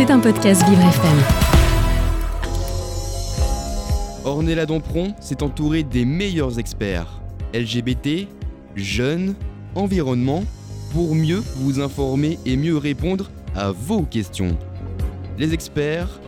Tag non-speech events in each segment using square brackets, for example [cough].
C'est un podcast Vivre FM. Ornella Dompron s'est entourée des meilleurs experts LGBT, jeunes, environnement, pour mieux vous informer et mieux répondre à vos questions. Les experts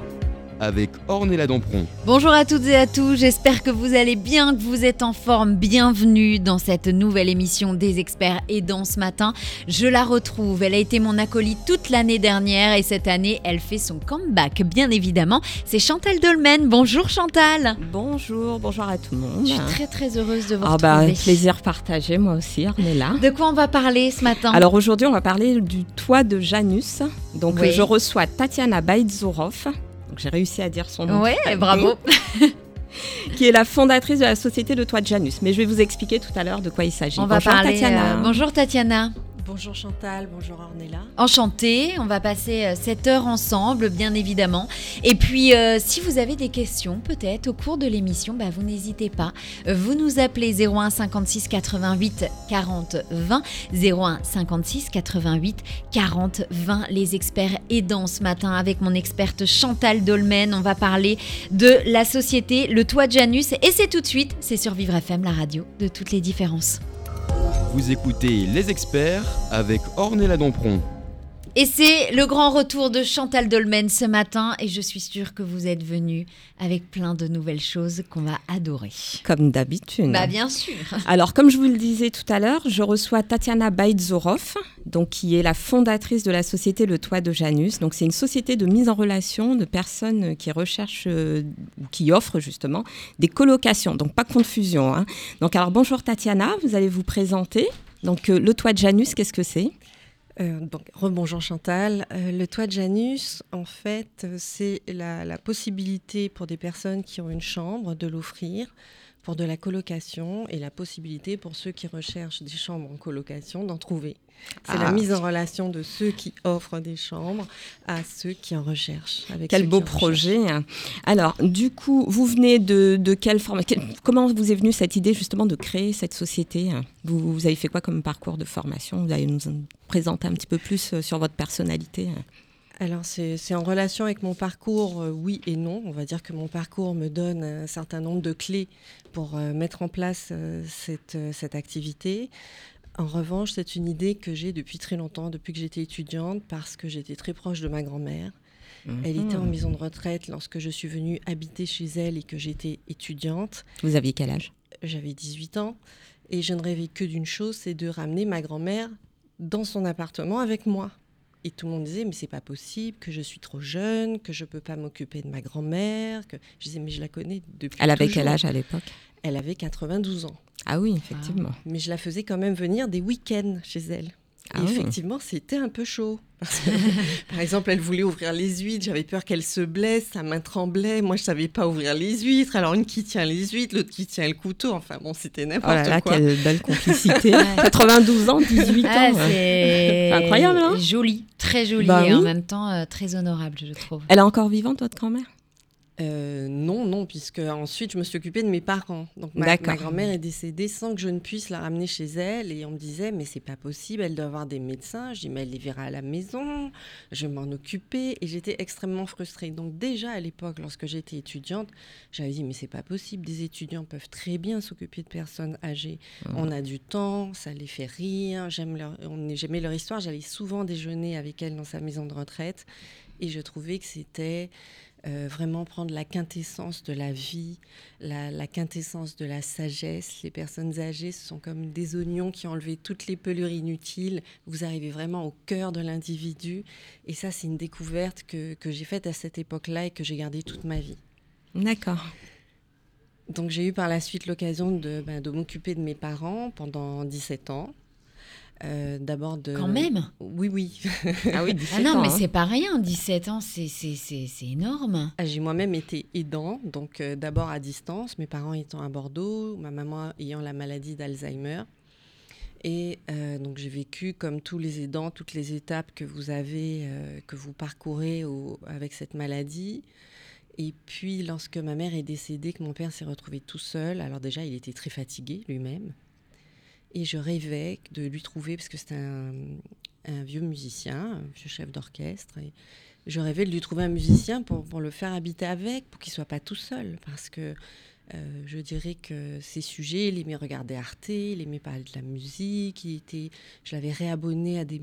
avec Ornella Dampron. Bonjour à toutes et à tous, j'espère que vous allez bien, que vous êtes en forme. Bienvenue dans cette nouvelle émission des experts aidants ce matin. Je la retrouve, elle a été mon acolyte toute l'année dernière et cette année elle fait son comeback, bien évidemment. C'est Chantal Dolmen. Bonjour Chantal. Bonjour, bonjour à tout le monde. Je suis très très heureuse de vous ah bah, retrouver. plaisir partagé, moi aussi, Ornella. De quoi on va parler ce matin? Alors aujourd'hui, on va parler du toit de Janus. Donc Oui. je reçois Tatiana Baïdzorov. Donc j'ai réussi à dire son nom. À bravo. [laughs] Qui est la fondatrice de la société de toit de Janus. Mais je vais vous expliquer tout à l'heure de quoi il s'agit. On va parler. Tatiana. euh, bonjour Tatiana. Bonjour Chantal, bonjour Ornella. Enchantée, on va passer euh, cette heure ensemble, bien évidemment. Et puis, euh, si vous avez des questions, peut-être au cours de l'émission, bah, vous n'hésitez pas. Euh, Vous nous appelez 01 56 88 40 20, 01 56 88 40 20. Les experts aidants ce matin avec mon experte Chantal Dolmen. On va parler de la société Le Toit de Janus. Et c'est tout de suite, c'est sur Vivre FM, la radio de toutes les différences. Vous écoutez Les experts avec Ornella Dampron. Et c'est le grand retour de Chantal Dolmen ce matin et je suis sûre que vous êtes venus avec plein de nouvelles choses qu'on va adorer. Comme d'habitude. Bah bien sûr. Alors, comme je vous le disais tout à l'heure, je reçois Tatiana Baïdzorov, donc qui est la fondatrice de la société Le Toit de Janus. Donc, c'est une société de mise en relation de personnes qui recherchent euh, ou qui offrent justement des colocations. Donc, pas confusion. hein. Donc, alors bonjour Tatiana, vous allez vous présenter. Donc, euh, Le Toit de Janus, qu'est-ce que c'est? Euh, rebonjour Chantal. Euh, le toit de Janus, en fait, c'est la possibilité pour des personnes qui ont une chambre de l'offrir pour de la colocation et la possibilité pour ceux qui recherchent des chambres en colocation d'en trouver. C'est Ah. la mise en relation de ceux qui offrent des chambres à ceux qui en recherchent. Avec Quel beau recherchent. projet. Alors, du coup, vous venez de, de quelle forme quel- Comment vous est venue cette idée justement de créer cette société? Vous, vous avez fait quoi comme parcours de formation? Vous allez nous en présenter un petit peu plus euh, sur votre personnalité hein Alors, c'est en relation avec mon parcours, euh, oui et non. On va dire que mon parcours me donne un certain nombre de clés pour euh, mettre en place euh, cette, cette activité. En revanche, c'est une idée que j'ai depuis très longtemps, depuis que j'étais étudiante, parce que j'étais très proche de ma grand-mère. Elle était en Mhm. maison de retraite lorsque je suis venue habiter chez elle et que j'étais étudiante. Vous aviez quel âge? J'avais 18 ans et je ne rêvais que d'une chose, c'est de ramener ma grand-mère dans son appartement avec moi. Et tout le monde disait, mais c'est pas possible, que je suis trop jeune, que je peux pas m'occuper de ma grand-mère. Que... Je disais, mais je la connais depuis. Elle avait toujours. quel âge à l'époque? Elle avait 92 ans. Ah oui, effectivement. Mais je la faisais quand même venir des week-ends chez elle. Ah et oui. effectivement, c'était un peu chaud. [laughs] Parce que, par exemple, elle voulait ouvrir les huîtres, j'avais peur qu'elle se blesse, sa main tremblait. Moi, je savais pas ouvrir les huîtres. Alors, une qui tient les huîtres, l'autre qui tient le couteau. Enfin, bon, c'était Oh n'importe là là, quoi. quelle belle complicité. [laughs] 92 ans, 18 Ah, ans. hein. [laughs] c'est incroyable, hein Joli, très joli Bah et en même temps euh, très honorable, je trouve. Elle est encore vivante, votre grand-mère? Euh, non, non, puisque ensuite je me suis occupée de mes parents. Donc ma, grand-mère est décédée sans que je ne puisse la ramener chez elle. Et on me disait, mais c'est pas possible, elle doit avoir des médecins. Je dis, mais elle les verra à la maison, je vais m'en occuper. Et j'étais extrêmement frustrée. Donc déjà à l'époque, lorsque j'étais étudiante, j'avais dit, mais c'est pas possible, des étudiants peuvent très bien s'occuper de personnes âgées. On a du temps, ça les fait rire, j'aime leur, on- j'aimais leur histoire. J'allais souvent déjeuner avec elle dans sa maison de retraite. Et je trouvais que c'était euh, vraiment prendre la quintessence de la vie, la, la quintessence de la sagesse. Les personnes âgées, ce sont comme des oignons qui ont enlevé toutes les pelures inutiles. Vous arrivez vraiment au cœur de l'individu. Et ça, c'est une découverte que, que j'ai faite à cette époque-là et que j'ai gardée toute ma vie. D'accord. Donc j'ai eu par la suite l'occasion de, ben, de m'occuper de mes parents pendant 17 ans. Euh, D'abord de... Quand même Oui, oui. Ah oui, [laughs] Ah non, mais c'est pas rien, 17 ans, c'est c'est- c'est- c'est énorme. Ah, J'ai moi-même été aidant, donc euh, d'abord à distance, mes parents étant à Bordeaux, ma maman ayant la maladie d'Alzheimer. Et euh, donc j'ai vécu comme tous les aidants toutes les étapes que vous avez, euh, que vous parcourez au- avec cette maladie. Et puis lorsque ma mère est décédée, que mon père s'est retrouvé tout seul, alors déjà il était très fatigué lui-même. Et je rêvais de lui trouver, parce que c'était un, vieux musicien, un vieux chef d'orchestre. Je rêvais de lui trouver un musicien pour, le faire habiter avec, pour qu'il soit pas tout seul, parce que euh, je dirais que ces sujets, il aimait regarder Arte, il aimait parler de la musique, il était, je l'avais réabonné à des,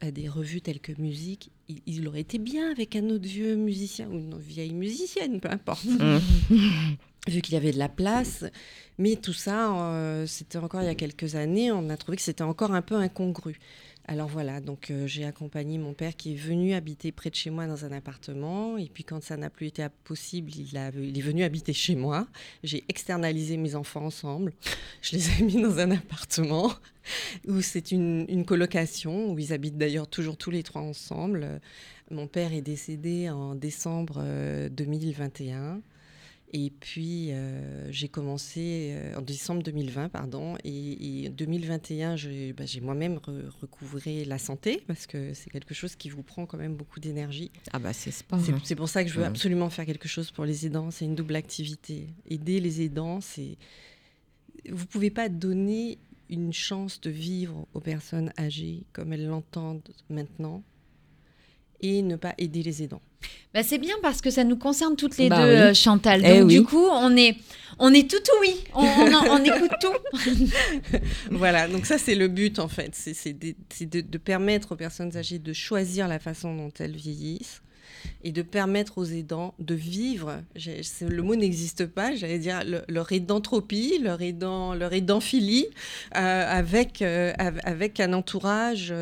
à des revues telles que Musique. Il, aurait été bien avec un autre vieux musicien ou une vieille musicienne, peu importe. [laughs] Vu qu'il y avait de la place. Mais tout ça, euh, c'était encore il y a quelques années, on a trouvé que c'était encore un peu incongru. Alors voilà, donc euh, j'ai accompagné mon père qui est venu habiter près de chez moi dans un appartement. Et puis quand ça n'a plus été possible, il, est venu habiter chez moi. J'ai externalisé mes enfants ensemble. Je les ai mis dans un appartement [laughs] où c'est une, une, colocation, où ils habitent d'ailleurs toujours tous les trois ensemble. Mon père est décédé en décembre 2021. Et puis, euh, j'ai commencé euh, en décembre 2020, pardon, et, en 2021, bah, j'ai moi-même recouvré la santé, parce que c'est quelque chose qui vous prend quand même beaucoup d'énergie. Ah bah c'est C'est pour ça que je veux absolument faire quelque chose pour les aidants, c'est une double activité. Aider les aidants, c'est... Vous pouvez pas donner une chance de vivre aux personnes âgées comme elles l'entendent maintenant, et ne pas aider les aidants. Bah c'est bien parce que ça nous concerne toutes les bah deux, euh, Chantal. Eh Donc du coup, on est, on est tout oui, on, on, écoute tout. [laughs] voilà, donc ça c'est le but en fait, c'est de, de, permettre aux personnes âgées de choisir la façon dont elles vieillissent et de permettre aux aidants de vivre. Le mot n'existe pas, j'allais dire leur aidantropie, leur aidant, leur aidantphilie, euh, avec, euh, avec un entourage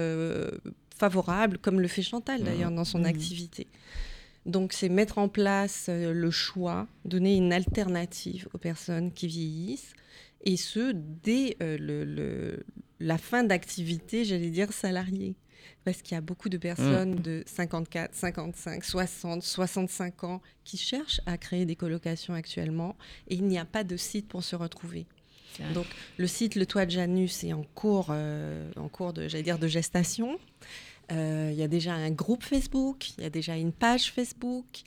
favorable, comme le fait Chantal d'ailleurs dans son mmh. activité. Donc c'est mettre en place euh, le choix, donner une alternative aux personnes qui vieillissent, et ce, dès euh, le, la fin d'activité, j'allais dire salariée. Parce qu'il y a beaucoup de personnes mmh. de 54, 55, 60, 65 ans qui cherchent à créer des colocations actuellement, et il n'y a pas de site pour se retrouver. Donc le site Le Toit de Janus est en cours, euh, en cours de, dire, de gestation. Euh, il y a déjà un groupe Facebook, il y a déjà une page Facebook.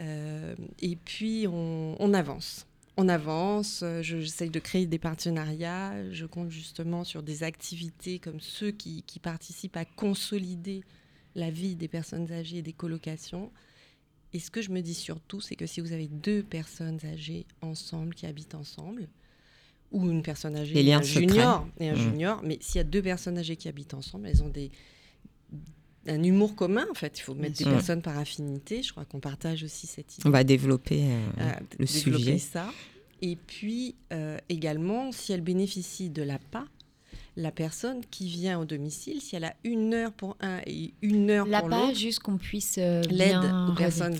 Euh, et puis, on, avance. On avance, j'essaye de créer des partenariats, je compte justement sur des activités comme ceux qui participent à consolider la vie des personnes âgées et des colocations. Et ce que je me dis surtout, c'est que si vous avez deux personnes âgées ensemble, qui habitent ensemble, ou une personne âgée et un junior, et un mmh. junior, mais s'il y a deux personnes âgées qui habitent ensemble, elles ont des, un humour commun, en fait. Il faut mettre des personnes par affinité. Je crois qu'on partage aussi cette idée. On va développer euh, ah, le sujet. ça. Et puis, euh, également, si elle bénéficie de la PA, la personne qui vient au domicile, si elle a une heure pour un et une heure pour l'autre. juste qu'on puisse euh, l'aide aux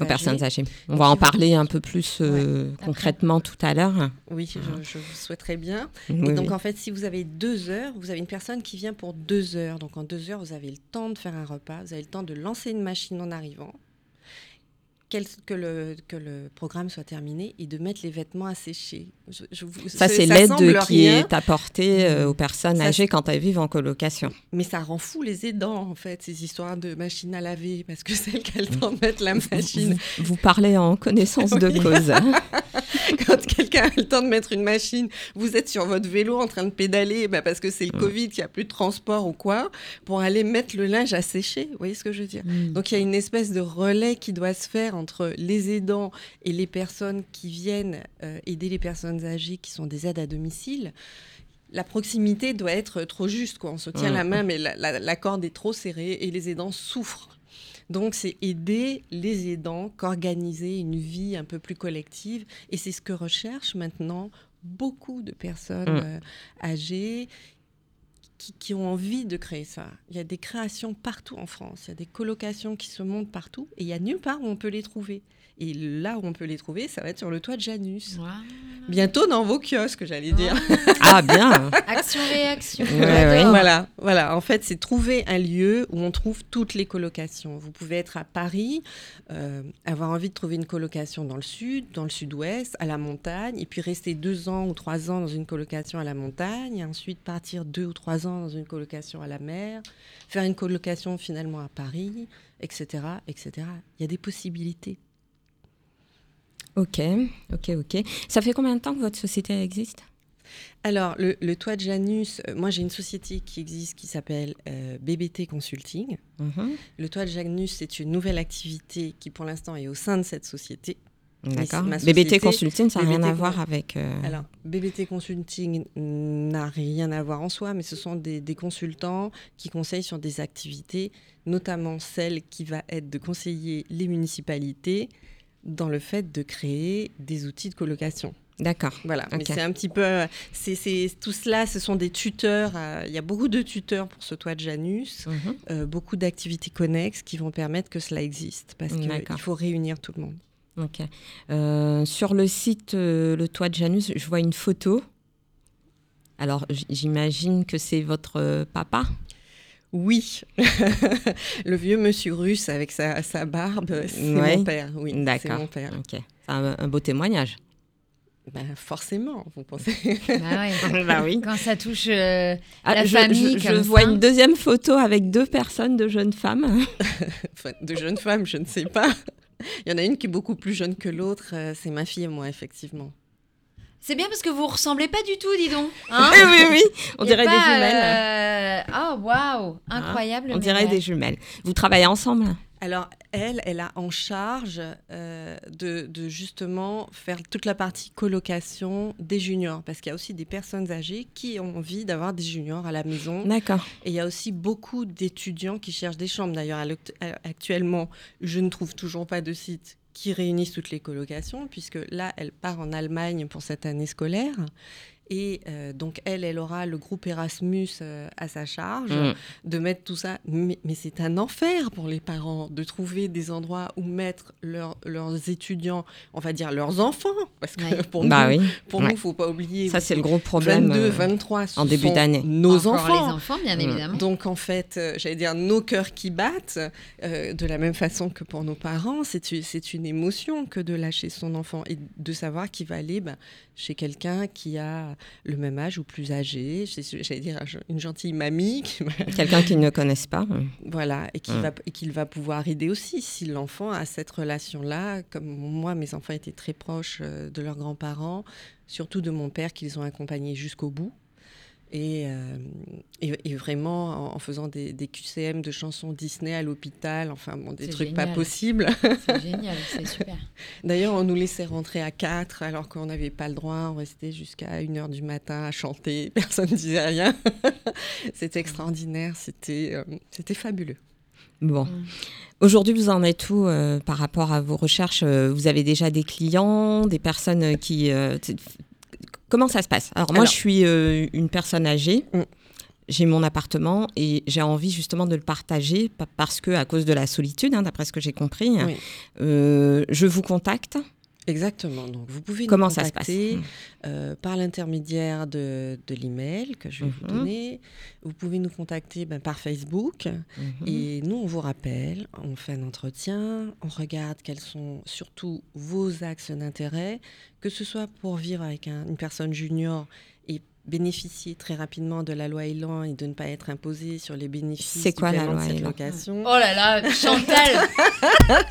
personnes, âgées. On va en parler un peu plus euh, concrètement tout à l'heure. Oui, je, je, vous souhaiterais bien. et donc, en fait, si vous avez deux heures, vous avez une personne qui vient pour deux heures. Donc, en deux heures, vous avez le temps de faire un repas, vous avez le temps de lancer une machine en arrivant que, le, que le programme soit terminé et de mettre les vêtements à sécher. ça, c'est l'aide qui est apportée euh, aux personnes âgées quand elles vivent en colocation. Mais ça rend fou les aidants, en fait, ces histoires de machine à laver, parce que c'est qu'elle le temps de mettre la machine. Vous, parlez en connaissance de cause. [laughs] quand [laughs] quelqu'un a [laughs] le temps de mettre une machine, vous êtes sur votre vélo en train de pédaler, bah parce que c'est le Covid, qu'il n'y a plus de transport ou quoi, pour aller mettre le linge à sécher. Vous voyez ce que je veux dire mm. Donc il y a une espèce de relais qui doit se faire entre les aidants et les personnes qui viennent euh, aider les personnes âgées qui sont des aides à domicile la proximité doit être trop juste. Quoi. On se tient la main, mais la, corde est trop serrée et les aidants souffrent. Donc, c'est aider les aidants qu'organiser une vie un peu plus collective. Et c'est ce que recherchent maintenant beaucoup de personnes mm. euh, âgées qui, ont envie de créer ça. Il y a des créations partout en France, il y a des colocations qui se montent partout et il y a nulle part où on peut les trouver. Et là où on peut les trouver, ça va être sur le toit de Janus. Bientôt dans vos kiosques, j'allais dire. Ah bien. [laughs] Action-réaction. Voilà, voilà. En fait, c'est trouver un lieu où on trouve toutes les colocations. Vous pouvez être à Paris, euh, avoir envie de trouver une colocation dans le sud, dans le sud-ouest, à la montagne, et puis rester deux ans ou trois ans dans une colocation à la montagne, et ensuite partir deux ou trois ans dans une colocation à la mer, faire une colocation finalement à Paris, etc., etc. Il y a des possibilités. Ok, ok, ok. Ça fait combien de temps que votre société existe? Alors, le, le toit de Janus, euh, moi j'ai une société qui existe qui s'appelle euh, BBT Consulting. Mhm. Le toit de Janus, c'est une nouvelle activité qui pour l'instant est au sein de cette société. D'accord. BBT Consulting, ça n'a rien à voir avec. euh, Alors, BBT Consulting n'a rien à voir en soi, mais ce sont des, des consultants qui conseillent sur des activités, notamment celle qui va être de conseiller les municipalités dans le fait de créer des outils de colocation. D'accord. Voilà, mais c'est un petit peu. c'est tout cela, ce sont des tuteurs. euh, Il y a beaucoup de tuteurs pour ce toit de Janus, Mhm. euh, beaucoup d'activités connexes qui vont permettre que cela existe, parce qu'il faut réunir tout le monde. Ok. Euh, sur le site Le Toit de Janus, je vois une photo. Alors, j'imagine que c'est votre papa? Oui, [laughs] le vieux monsieur russe avec sa, sa barbe, c'est Ouais. mon père. Oui, c'est D'accord. mon père. Un, un beau témoignage. Ben, forcément, vous pensez. Bah ouais. [laughs] bah oui. Quand ça touche euh, Ah, La je, famille, je- je comme vois ça. une deuxième photo avec deux personnes, deux jeunes femmes. [laughs] Enfin, de jeunes femmes, je ne sais pas. Il y en a une qui est beaucoup plus jeune que l'autre. euh, C'est ma fille et moi, effectivement. C'est bien parce que vous ressemblez pas du tout, dis donc. Hein [laughs] oui, oui, oui. On dirait des jumelles. euh, Oh, waouh Incroyable. On dirait des jumelles. Vous travaillez ensemble? Alors, elle, elle a en charge euh, de, de justement faire toute la partie colocation des juniors, parce qu'il y a aussi des personnes âgées qui ont envie d'avoir des juniors à la maison. D'accord. Et il y a aussi beaucoup d'étudiants qui cherchent des chambres. D'ailleurs, actuellement, je ne trouve toujours pas de site qui réunissent toutes les colocations, puisque là, elle part en Allemagne pour cette année scolaire. Et euh, donc, elle, elle aura le groupe Erasmus euh, à sa charge Mm. de mettre tout ça. Mais, mais c'est un enfer pour les parents de trouver des endroits où mettre leurs- leurs étudiants, on va dire leurs enfants. Parce que Ouais. pour Bah nous, oui. pour Ouais. nous, faut pas oublier. Ça, c'est le gros problème. 22, euh, 23, ce en début d'année. Nos Encore enfants. les enfants, bien Mm. évidemment. Donc en fait, euh, j'allais dire nos cœurs qui battent, euh, de la même façon que pour nos parents, c'est une émotion que de lâcher son enfant et de savoir qu'il va aller ben, chez quelqu'un qui a le même âge ou plus âgé, j'allais dire une gentille mamie, va- [laughs] Quelqu'un qu'ils ne connaissent pas. voilà, et Mm. va qu'il va pouvoir aider aussi si l'enfant a cette relation-là. Comme moi, mes enfants étaient très proches euh, de leurs grands-parents, surtout de mon père qu'ils ont accompagné jusqu'au bout. Et, euh, et, et vraiment en, en faisant des, des QCM de chansons Disney à l'hôpital, enfin bon, des trucs pas possibles. C'est [laughs] génial, c'est super. D'ailleurs, on nous laissait rentrer à 4 alors qu'on n'avait pas le droit. On restait jusqu'à 1h du matin à chanter. [laughs] Personne ne disait rien. [laughs] c'était extraordinaire. C'était euh, c'était fabuleux. Bon. Mm. Aujourd'hui, vous en êtes où euh, par rapport à vos recherches? Vous avez déjà des clients, des personnes euh, qui... Comment ça se passe? Alors, moi, Alors- je suis euh, une personne âgée. Mm. J'ai mon appartement et j'ai envie justement de le partager pa- parce que, à cause de la solitude, hein, d'après ce que j'ai compris, Oui. euh, je vous contacte. Exactement. Donc, vous pouvez Comment nous ça se passe contacter euh, par l'intermédiaire de, de l'email que je vais vous Mhm. donner. Vous pouvez nous contacter ben, par Facebook. Mhm. Et nous, on vous rappelle, on fait un entretien, on regarde quels sont surtout vos axes d'intérêt, que ce soit pour vivre avec un- une personne junior bénéficier très rapidement de la loi Elan et de ne pas être imposé sur les bénéfices C'est du quoi la paiement de loi cette Elan location. Oh là là, Chantal.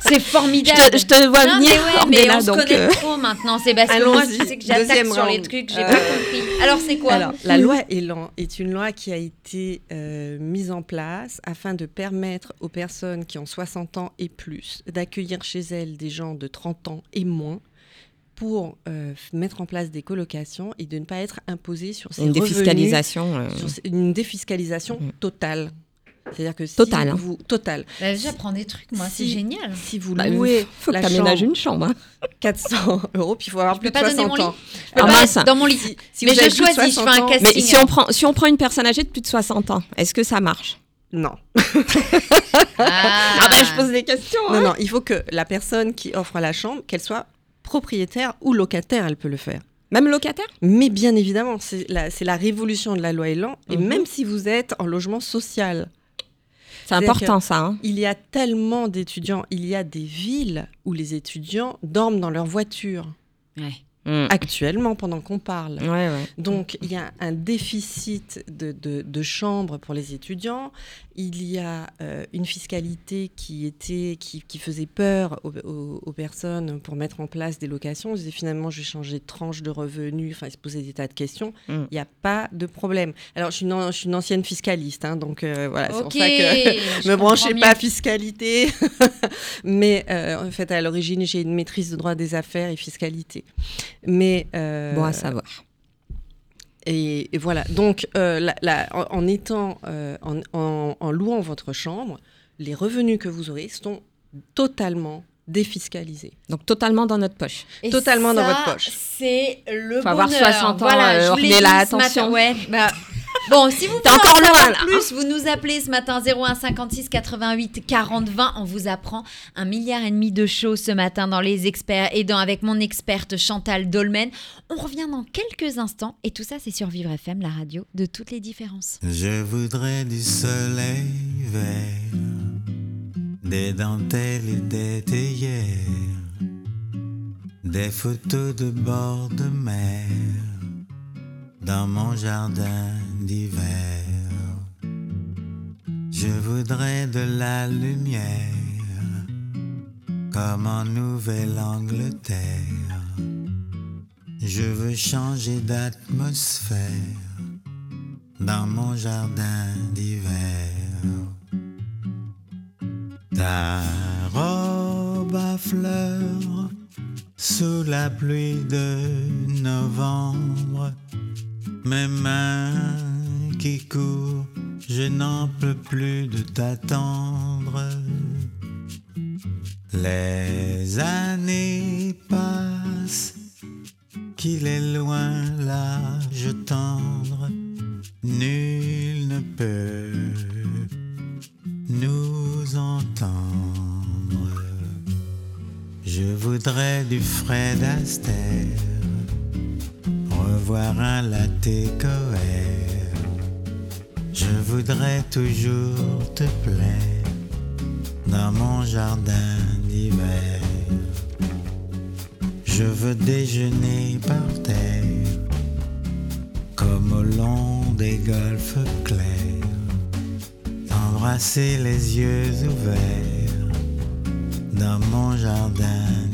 [laughs] C'est je, formidable te, je te vois Non, venir, mais ouais, mais on se donc, connaît euh, trop maintenant, que moi, tu sais que j'attaque sur les trucs, j'ai Euh, pas compris. Alors, c'est quoi Alors, la loi Elan est une loi qui a été euh, mise en place afin de permettre aux personnes qui ont 60 ans et plus d'accueillir chez elles des gens de 30 ans et moins pour euh, mettre en place des colocations et de ne pas être imposées sur ces une revenus, défiscalisation. euh, sur une défiscalisation Mm. totale. C'est-à-dire que si Totale, hein. vous totale, Bah, Déjà, prends des trucs, moi, c'est génial. si vous bah, louez faut que la tu aménages chambre une chambre. hein. 400 euros, puis il faut avoir Je plus peux de pas donner 60 mon ans. Je peux Ah, pas mince. être dans mon lit. Si, si Mais je choisis, je fais 60 un casting. Mais si on, prend, si on prend une personne âgée de plus de 60 ans, est-ce que ça marche? Non. Ah, Ah bah je pose des questions. hein. Non, non, il faut que la personne qui offre la chambre, qu'elle soit propriétaire ou locataire, elle peut le faire. Même locataire? Mais bien évidemment, c'est la, révolution de la loi Elan. Et Mhm. même si vous êtes en logement social, C'est important ça. hein. il y a tellement d'étudiants, il y a des villes où les étudiants dorment dans leur voiture, Ouais. Mm. actuellement, pendant qu'on parle. Ouais, ouais. Donc, il y a un déficit de, de, de chambres pour les étudiants. Il y a euh, une fiscalité qui était qui, qui faisait peur aux, aux- aux personnes pour mettre en place des locations. On se disait finalement je vais changer de tranche de revenus, enfin ils se posaient des tas de questions. Il Mm. n'y a pas de problème. Alors je suis une, an- je suis une ancienne fiscaliste, hein, donc euh, voilà, c'est pour ça que je [laughs] me branchez mieux. pas fiscalité. [laughs] Mais euh, en fait à l'origine j'ai une maîtrise de droit des affaires et fiscalité. Mais euh, Bon à savoir. Et, et voilà. Donc, euh, la- la- en, en étant, euh, en, en- en louant votre chambre, les revenus que vous aurez sont totalement défiscalisés. Donc totalement dans notre poche. Et totalement dans ça, votre poche. C'est le Faut avoir bonheur. 60 ans, Voilà, euh, matin. attention. Ouais, bah, Bon, si vous voulez encore en savoir loin, là. plus, vous nous appelez ce matin 01 56 88 40 20. On vous apprend un milliard et demi de choses ce matin dans les experts et dans avec mon experte Chantal Dolmen. On revient dans quelques instants et tout ça c'est sur Vivre FM, la radio de toutes les différences. Je voudrais du soleil vert, des dentelles et des théières, des photos de bord de mer dans mon jardin d'hiver. Je voudrais de la lumière comme en Nouvelle-Angleterre. Je veux changer d'atmosphère dans mon jardin d'hiver. Ta robe à fleurs sous la pluie de novembre, mes mains qui courent, je n'en peux plus de t'attendre. Les années passent, qu'il est loin l'âge tendre, nul ne peut nous entendre. Je voudrais du Fred Astaire, revoir un latte. Je voudrais toujours te plaire dans mon jardin d'hiver. Je veux déjeuner par terre, comme au long des golfes clairs, t'embrasser les yeux ouverts dans mon jardin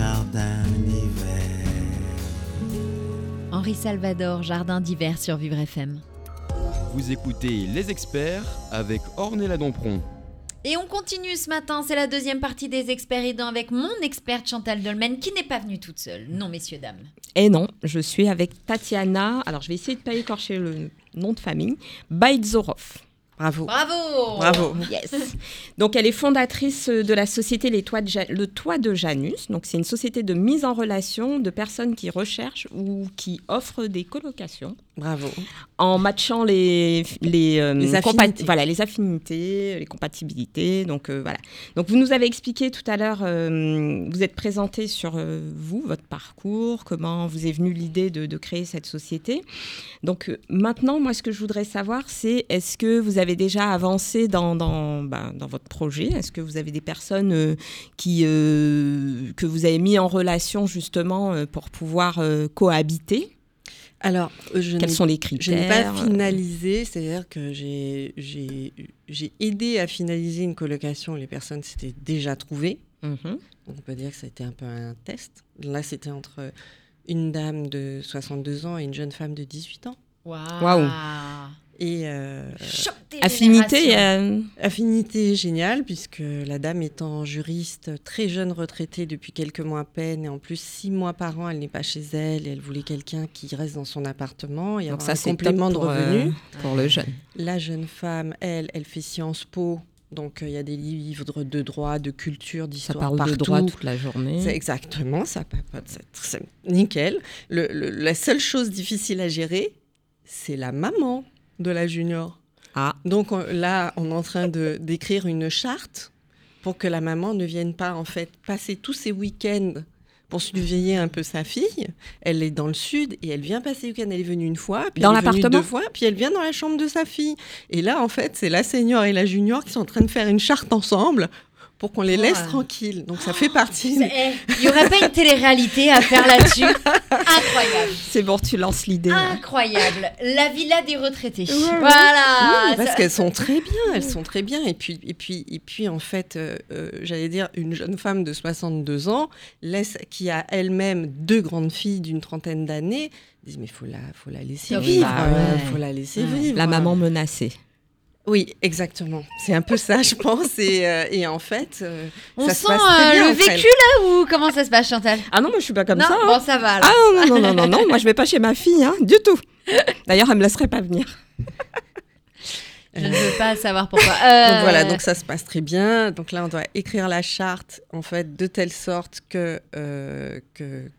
jardin d'hiver. Henri Salvador, Jardin d'hiver sur Vivre FM. Vous écoutez Les Experts avec Ornella Dompron. Et on continue ce matin, c'est la deuxième partie des experts aidants avec mon experte Chantal Dolmen qui n'est pas venue toute seule. Non, messieurs, dames. Et non, je suis avec Tatiana. Alors, je vais essayer de pas écorcher le nom de famille. Baidzorov. Bravo. Bravo Bravo. Yes. Donc, elle est fondatrice de la société Les Toits de Ja- Le Toit de Janus. Donc, c'est une société de mise en relation de personnes qui recherchent ou qui offrent des colocations Bravo. en matchant les les, euh, Les affinités. voilà les affinités, les compatibilités. Donc euh, voilà. Donc vous nous avez expliqué tout à l'heure, euh, vous êtes présenté sur vous, votre parcours, comment vous est venue l'idée de, de créer cette société. Donc maintenant, moi, ce que je voudrais savoir, c'est est-ce que vous avez déjà avancé dans dans, ben, dans votre projet? Est-ce que vous avez des personnes qui que vous avez mis en relation justement pour pouvoir cohabiter? Alors, je Quels n'ai- sont les je critères n'ai pas finalisé, c'est-à-dire que j'ai- j'ai j'ai aidé à finaliser une colocation où les personnes s'étaient déjà trouvées. Mhm. Donc on peut dire que ça a été un peu un test. Là, c'était entre une dame de 62 ans et une jeune femme de 18 ans. Waouh. Et euh, Affinité, euh, affinité géniale, puisque la dame étant juriste, très jeune retraitée depuis quelques mois à peine, et en plus six mois par an, elle n'est pas chez elle, et elle voulait quelqu'un qui reste dans son appartement, et donc avoir ça un c'est complément de pour, euh, revenus. pour le jeune. La jeune femme, elle, elle fait Sciences Po, donc euh, il y a des livres de droit, de culture, Ça d'histoire parle partout. de droit toute la journée. C'est exactement, ça c'est c'est nickel. Le- le- la seule chose difficile à gérer, c'est la maman de la junior. Ah. Donc on- là, on est en train de d'écrire une charte pour que la maman ne vienne pas en fait passer tous ses week-ends pour surveiller un peu sa fille. Elle est dans le sud et elle vient passer le week-end. Elle est venue une fois, puis Dans l'appartement deux fois, puis elle vient dans la chambre de sa fille. Et là, en fait, c'est la senior et la junior qui sont en train de faire une charte ensemble pour qu'on les laisse Ouais. tranquilles. Donc ça fait partie. Eh, Il y aurait pas une télé-réalité à faire là-dessus? [laughs] Incroyable. C'est bon, tu lances l'idée. là. Incroyable. La villa des retraités. Ouais. Voilà. Oui, parce Ça- qu'elles sont très bien, elles sont très bien. Et puis, et puis, et puis en fait, euh, euh, j'allais dire, une jeune femme de 62 ans, laisse, qui a elle-même deux grandes filles d'une trentaine d'années, disent mais faut la, faut la laisser Oui, vivre, bah ouais. faut la laisser Ouais. vivre. La maman menacée. Oui, exactement. C'est un peu ça, je pense. Et, euh, et en fait, euh, On ça se sent passe très euh, bien le entre elles. vécu là ou comment ça se passe Chantal? Ah non, moi je suis pas comme Non, ça. hein. bon ça va. alors. Ah non, non, non, non, non, moi je vais pas chez ma fille, hein, du tout. D'ailleurs, elle me laisserait pas venir. [laughs] Je ne veux pas savoir pourquoi. Euh, Donc voilà, donc ça se passe très bien. Donc là, on doit écrire la charte en fait de telle sorte que euh, que,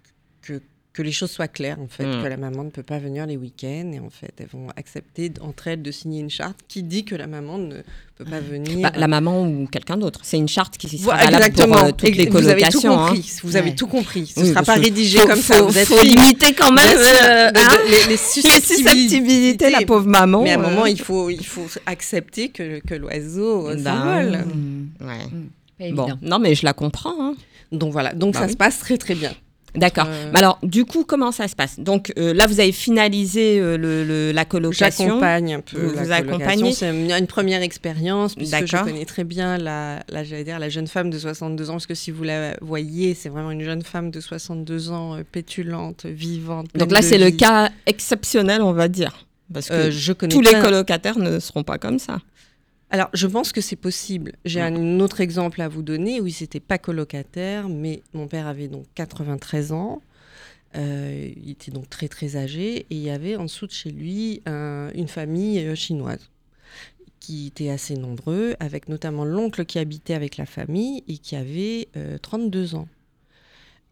que les choses soient claires en fait, Mm. que la maman ne peut pas venir les week-ends et en fait elles vont accepter entre elles de signer une charte qui dit que la maman ne peut pas venir. Bah, la maman ou quelqu'un d'autre. C'est une charte qui sera Voilà, valable pour exactement. euh, toutes les vous avez tout colocations. hein. compris. Vous avez tout compris. Ce Oui, ne sera pas rédigé faut- comme faut- ça. Vous êtes faut libre. limiter quand même euh, de- hein, les, les [laughs] les susceptibilités, la pauvre maman. Mais à un euh, moment, il faut, il faut accepter que, que l'oiseau euh, bah, s'envole. Hmm, ouais. Bon, évident. non, mais je la comprends. hein. Donc voilà, donc Bah ça oui. se passe très très bien. D'accord. Euh, Mais alors, du coup, comment ça se passe? Donc euh, là, vous avez finalisé euh, le, le- la colocation. J'accompagne un peu Vous- la vous accompagnez C'est une, première expérience puisque je connais très bien la, la, j'allais dire, la jeune femme de 62 ans. Parce que si vous la voyez, c'est vraiment une jeune femme de 62 ans, euh, pétulante, vivante. Donc là, c'est le cas exceptionnel, on va dire. Parce que je connais tous les colocataires ne seront pas comme ça. Alors, je pense que c'est possible. J'ai un, un autre exemple à vous donner. Oui, c'était pas colocataire, mais mon père avait donc 93 ans. Euh, il était donc très très âgé et il y avait en dessous de chez lui un- une famille euh, chinoise qui était assez nombreux, avec notamment l'oncle qui habitait avec la famille et qui avait euh, 32 ans.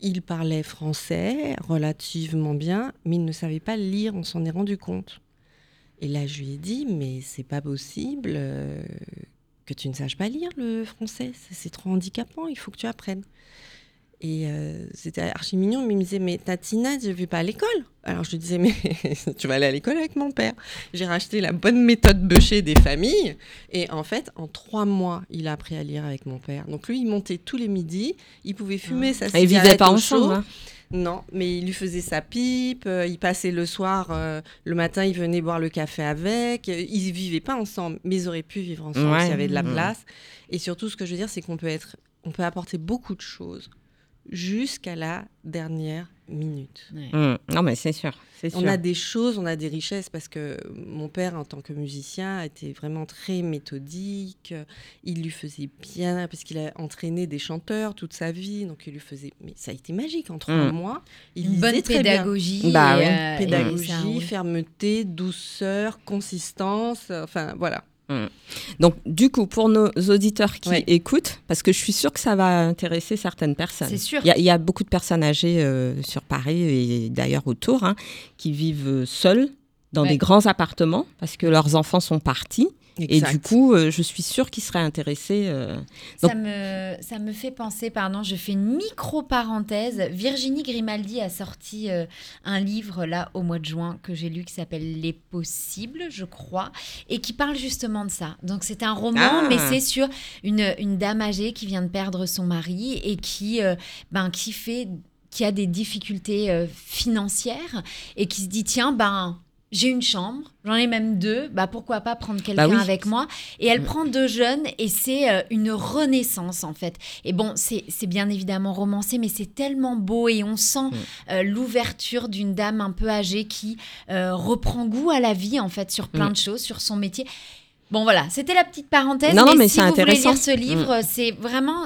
Il parlait français relativement bien, mais il ne savait pas lire, on s'en est rendu compte. Et là, je lui ai dit, mais c'est pas possible euh, que tu ne saches pas lire le français, c'est trop handicapant, il faut que tu apprennes. Et euh, c'était archi mignon, mais il me disait, mais Tatina, je vais pas à l'école? Alors je lui disais, mais [laughs] tu vas aller à l'école avec mon père. J'ai racheté la bonne méthode bûcher des familles. Et en fait, en trois mois, il a appris à lire avec mon père. Donc lui, il montait tous les midis, il pouvait fumer sa Et ils cigarette vivaient pas au ensemble. chaud. hein. Non, mais il lui faisait sa pipe, euh, il passait le soir, euh, le matin, il venait boire le café avec. euh, Ils vivaient pas ensemble, mais ils auraient pu vivre ensemble Ouais. s'il y avait de la place. Et surtout, ce que je veux dire, c'est qu'on peut être, on peut apporter beaucoup de choses jusqu'à la dernière minute. Hum, Non, mais c'est sûr. C'est sûr. On a des choses, on a des richesses parce que mon père, en tant que musicien, était vraiment très méthodique. Il lui faisait bien parce qu'il a entraîné des chanteurs toute sa vie, donc il lui faisait. Mais ça a été magique en trois Mm. mois. Il Une bonne très bien. pédagogie. Bah oui. euh, Pédagogie, ça fermeté, douceur, consistance. Enfin voilà. Donc, du coup, pour nos auditeurs qui Ouais. écoutent, parce que je suis sûre que ça va intéresser certaines personnes. C'est sûr. Il y, a- il y a beaucoup de personnes âgées euh, sur Paris et d'ailleurs autour hein, qui vivent seules dans Ouais. des grands appartements parce que leurs enfants sont partis. Et du coup, euh, je suis sûre qu'ils seraient intéressés. euh, Donc- Ça me, ça me fait penser, pardon, je fais une micro-parenthèse. Virginie Grimaldi a sorti euh, un livre là au mois de juin que j'ai lu qui s'appelle Les Possibles, je crois, et qui parle justement de ça. Donc c'est un roman, Ah. mais c'est sur une, une dame âgée qui vient de perdre son mari et qui, ben, qui fait qui a des difficultés financières et qui se dit tiens ben j'ai une chambre, j'en ai même deux, bah pourquoi pas prendre quelqu'un Bah oui. avec moi Et elle Mm. prend deux jeunes et c'est euh, une renaissance en fait. Et bon, c'est bien évidemment romancé, mais c'est tellement beau et on sent Mm. euh, l'ouverture d'une dame un peu âgée qui euh, reprend goût à la vie en fait sur plein Mm. de choses, sur son métier. Bon voilà, c'était la petite parenthèse. Non, non, mais mais si c'est vous voulez intéressant. Mm. lire ce livre, c'est vraiment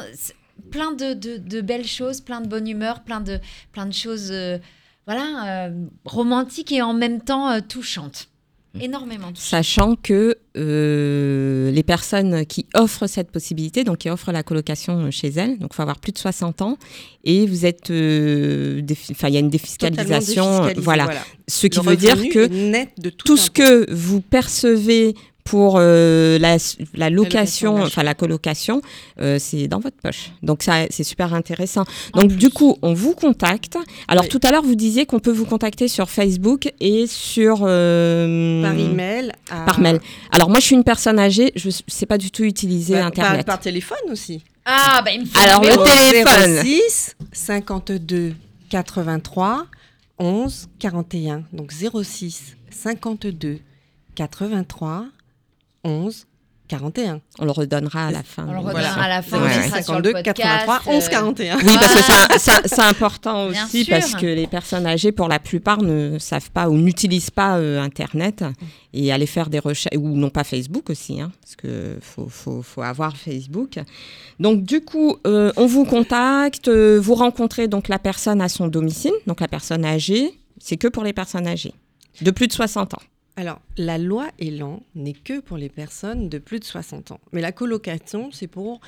plein de, de- de belles choses, plein de bonne humeur, plein de, plein de choses euh, voilà, euh, romantiques et en même temps euh, touchantes. Mm. Énormément. Sachant que euh, les personnes qui offrent cette possibilité, donc qui offrent la colocation chez elles, donc il faut avoir plus de 60 ans, et vous êtes, euh, enfin il y a une défiscalisation, voilà. Ce qui Le veut dire que net de tout, tout ce que vous percevez pour euh, la, la location, enfin la colocation, euh, c'est dans votre poche. Donc ça, c'est super intéressant. Donc du coup, on vous contacte. Alors Oui. tout à l'heure, vous disiez qu'on peut vous contacter sur Facebook et sur euh, Par email. à- par mail. Alors moi, je suis une personne âgée, je ne sais pas du tout utiliser par- Internet. Par, par téléphone aussi. Ah, bah il me faut Alors, le le téléphone. 06 52 83 11 41. Donc 06 52 83 11 41. On le redonnera à la fin. On le redonnera à la fin, Ouais, ce ouais. sera sur le 52 podcast, 83 11 euh, 41. Oui, parce que c'est- important Bien aussi sûr. parce que les personnes âgées, pour la plupart, ne savent pas ou n'utilisent pas euh, Internet et aller faire des recherches ou non pas Facebook aussi, hein, parce que faut, faut, faut avoir Facebook. Donc du coup, euh, on vous contacte, euh, vous rencontrez donc la personne à son domicile, donc la personne âgée. C'est que pour les personnes âgées de plus de 60 ans. Alors, la loi Elan n'est que pour les personnes de plus de 60 ans. Mais la colocation, c'est pour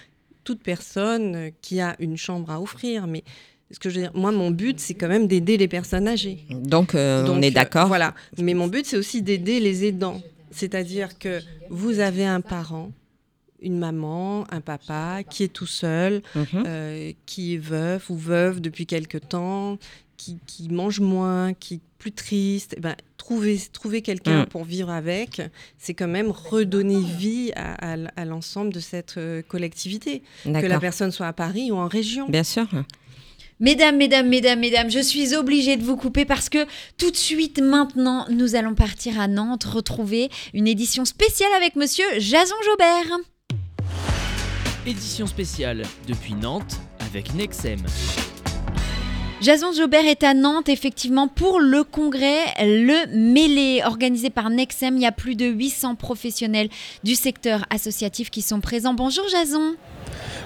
toute personne qui a une chambre à offrir. Mais ce que je veux dire, moi, mon but, c'est quand même d'aider les personnes âgées. Donc, euh, Donc, on est euh, d'accord. Voilà. Mais mon but, c'est aussi d'aider les aidants. C'est-à-dire que vous avez un parent, une maman, un papa qui est tout seul, Mhm. euh, qui est veuf ou veuve depuis quelque temps, qui, qui mange moins, qui est plus triste, eh ben, trouver, trouver quelqu'un Mm. pour vivre avec, c'est quand même redonner vie à, à l'ensemble de cette euh, collectivité. Que la personne soit à Paris ou en région. Bien sûr. Mesdames, mesdames, mesdames, mesdames, je suis obligée de vous couper parce que tout de suite maintenant, nous allons partir à Nantes retrouver une édition spéciale avec monsieur Jason Jobert. Édition spéciale depuis Nantes avec Nexem. Jason Jobert est à Nantes, effectivement, pour le congrès Le Mêlé, organisé par Nexem. Il y a plus de 800 professionnels du secteur associatif qui sont présents. Bonjour Jason.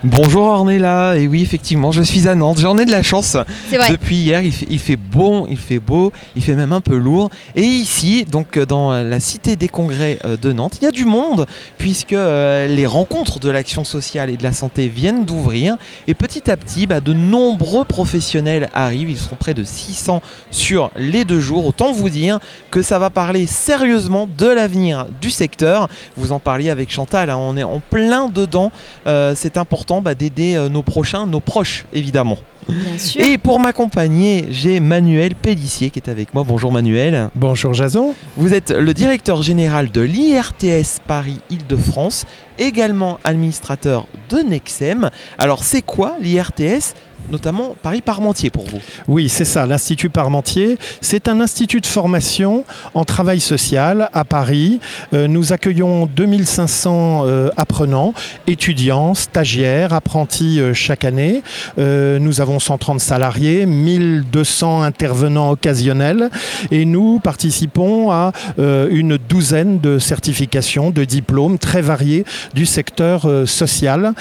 Bonjour Ornella, et oui effectivement je suis à Nantes, j'en ai de la chance. Vrai. Depuis hier il fait, il fait bon, il fait beau, il fait même un peu lourd. Et ici, donc euh, dans euh, la cité des congrès euh, de Nantes, il y a du monde puisque euh, les rencontres de l'action sociale et de la santé viennent d'ouvrir. Et petit à petit, bah, de nombreux professionnels arrivent, ils seront près de 600 sur les deux jours. Autant vous dire que ça va parler sérieusement de l'avenir du secteur. Vous en parliez avec Chantal, hein, on est en plein dedans. Euh, c'est important bah, d'aider euh, nos prochains, nos proches évidemment. Bien sûr. Et pour m'accompagner, j'ai Manuel Pellissier qui est avec moi. Bonjour Manuel. Bonjour Jason. Vous êtes le directeur général de l'IRTS Paris-Île-de-France, également administrateur de Nexem. Alors c'est quoi l'IRTS notamment Paris-Parmentier pour vous Oui, c'est ça, l'Institut Parmentier. C'est un institut de formation en travail social à Paris. Euh, nous accueillons 2500 euh, apprenants, étudiants, stagiaires, apprentis euh, chaque année. Nous avons 130 salariés, 1200 intervenants occasionnels et nous participons à une douzaine de certifications, de diplômes très variés du secteur social.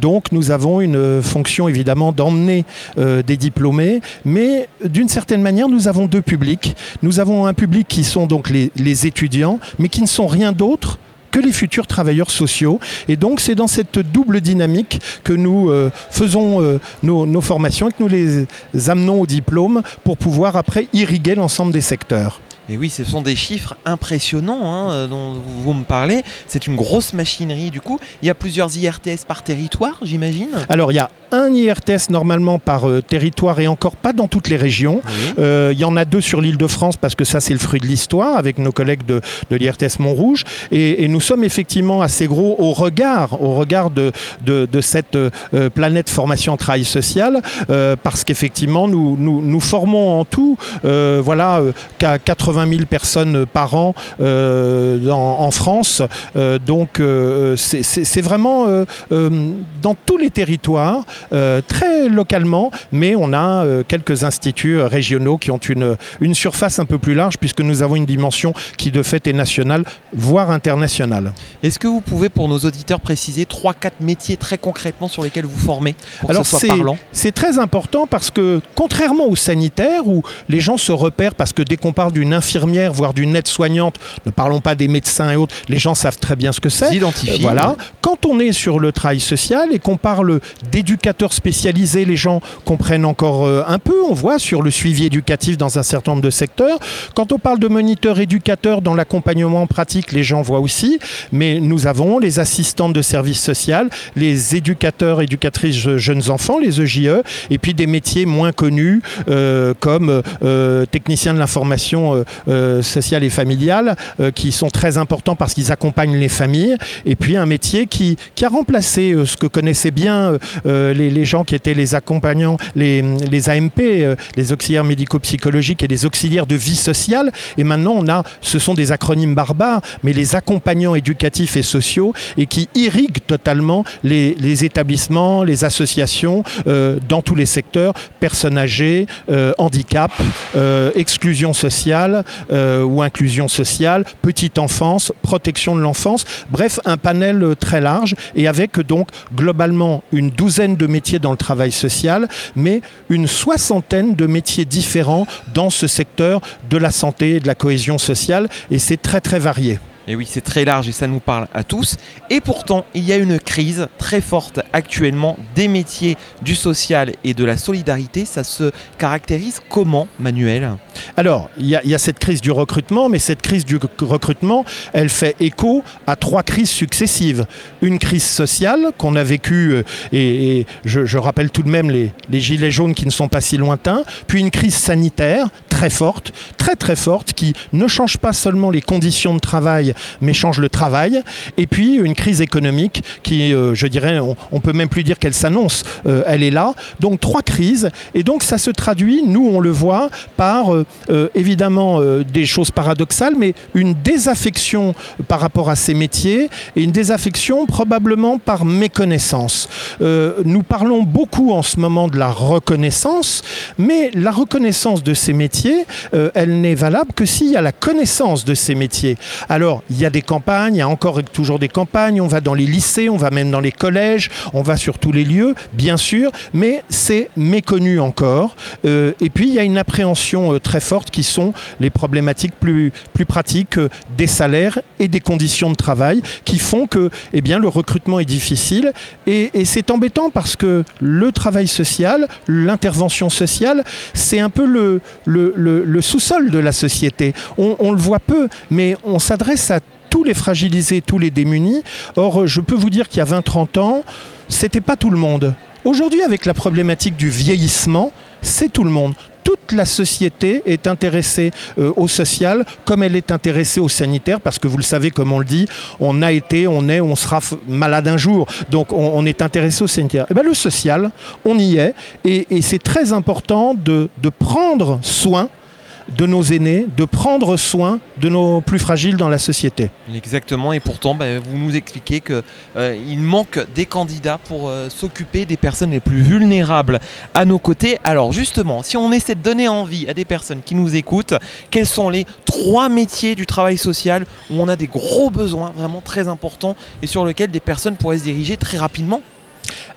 Donc nous avons une fonction évidemment d'emmener euh, des diplômés, mais d'une certaine manière nous avons deux publics. Nous avons un public qui sont donc les, étudiants, mais qui ne sont rien d'autre que les futurs travailleurs sociaux. Et donc c'est dans cette double dynamique que nous euh, faisons euh, nos formations et que nous les amenons au diplôme pour pouvoir après irriguer l'ensemble des secteurs. Et oui, ce sont des chiffres impressionnants hein, euh, dont vous me parlez. C'est une grosse machinerie du coup. Il y a plusieurs IRTS par territoire, j'imagine? Alors il y a un IRTS normalement par euh, territoire et encore pas dans toutes les régions. Oui. Euh, Il y en a deux sur l'île de France parce que ça c'est le fruit de l'histoire avec nos collègues de, de l'IRTS Montrouge et, et nous sommes effectivement assez gros au regard, au regard de, de, de cette euh, planète formation travail social parce qu'effectivement nous, nous, nous formons en tout voilà euh, qu'à 80 80 000 personnes par an euh, en, France. Euh, donc euh, c'est- vraiment dans tous les territoires, très localement, mais on a quelques instituts régionaux qui ont une, une surface un peu plus large puisque nous avons une dimension qui de fait est nationale, voire internationale. Est-ce que vous pouvez, pour nos auditeurs, préciser 3-4 métiers très concrètement sur lesquels vous formez pour Alors que ce soit c'est parlant? c'est très important parce que contrairement au sanitaire où les gens se repèrent parce que dès qu'on parle d'une infirmière voire d'une aide-soignante, ne parlons pas des médecins et autres, les gens savent très bien ce que c'est. Euh, Voilà. Quand on est sur le travail social et qu'on parle d'éducateurs spécialisés, les gens comprennent encore euh, un peu. On voit sur le suivi éducatif dans un certain nombre de secteurs. Quand on parle de moniteurs éducateurs dans l'accompagnement pratique, les gens voient aussi. Mais nous avons les assistantes de services social, les éducateurs, éducatrices euh, jeunes enfants, les EJE, et puis des métiers moins connus euh, comme techniciens de l'information euh, euh, sociale et familiale, euh, qui sont très importants parce qu'ils accompagnent les familles. Et puis un métier qui, qui a remplacé euh, ce que connaissaient bien les, gens qui étaient les accompagnants, les, les AMP, les auxiliaires médico-psychologiques et les auxiliaires de vie sociale. Et maintenant, on a, ce sont des acronymes barbares, mais les accompagnants éducatifs et sociaux et qui irriguent totalement les, établissements, les associations dans tous les secteurs, personnes âgées, handicap, exclusion sociale euh, ou inclusion sociale, petite enfance, protection de l'enfance, bref, un panel euh, très large et avec donc globalement une douzaine de métiers dans le travail social, mais une soixantaine de métiers différents dans ce secteur de la santé et de la cohésion sociale et c'est très très varié. Et oui, c'est très large et ça nous parle à tous. Et pourtant, il y a une crise très forte actuellement des métiers du social et de la solidarité. Ça se caractérise comment, Manuel? Alors, il y, a- cette crise du recrutement, mais cette crise du recrutement, elle fait écho à trois crises successives. Une crise sociale qu'on a vécue, euh, et, je, rappelle tout de même les gilets jaunes qui ne sont pas si lointains, puis une crise sanitaire très forte, très très forte, qui ne change pas seulement les conditions de travail, mais change le travail, et puis une crise économique qui, euh, je dirais, on, on peut même plus dire qu'elle s'annonce, euh, elle est là. Donc trois crises, et donc ça se traduit, nous on le voit, par euh, évidemment des choses paradoxales, mais une désaffection par rapport à ces métiers et une désaffection probablement par méconnaissance. Nous parlons beaucoup en ce moment de la reconnaissance, mais la reconnaissance de ces métiers, elle n'est valable que s'il y a la connaissance de ces métiers. Alors, il y a des campagnes, il y a encore et toujours des campagnes, on va dans les lycées, on va même dans les collèges, on va sur tous les lieux, bien sûr, mais c'est méconnu encore. Euh, et puis, il y a une appréhension euh, très forte qui sont les problématiques plus, pratiques euh, des salaires et des conditions de travail qui font que eh bien, le recrutement est difficile. Et, c'est embêtant parce que le travail social, l'intervention sociale, c'est un peu le, sous-sol de la société. On, on le voit peu, mais on s'adresse tous les fragilisés, tous les démunis. Or, je peux vous dire qu'il y a 20-30 ans, c'était pas tout le monde. Aujourd'hui, avec la problématique du vieillissement, c'est tout le monde. Toute la société est intéressée euh, au social comme elle est intéressée au sanitaire parce que vous le savez comme on le dit, on a été, on est, on sera malade un jour. Donc on, est intéressé au sanitaire. Eh ben, le social, on y est et, et c'est très important de prendre soin de nos aînés, de prendre soin de nos plus fragiles dans la société. Exactement, et pourtant, bah, vous nous expliquez qu'il manque des candidats pour euh, s'occuper des personnes les plus vulnérables à nos côtés. Alors justement, si on essaie de donner envie à des personnes qui nous écoutent, quels sont les trois métiers du travail social où on a des gros besoins vraiment très importants et sur lesquels des personnes pourraient se diriger très rapidement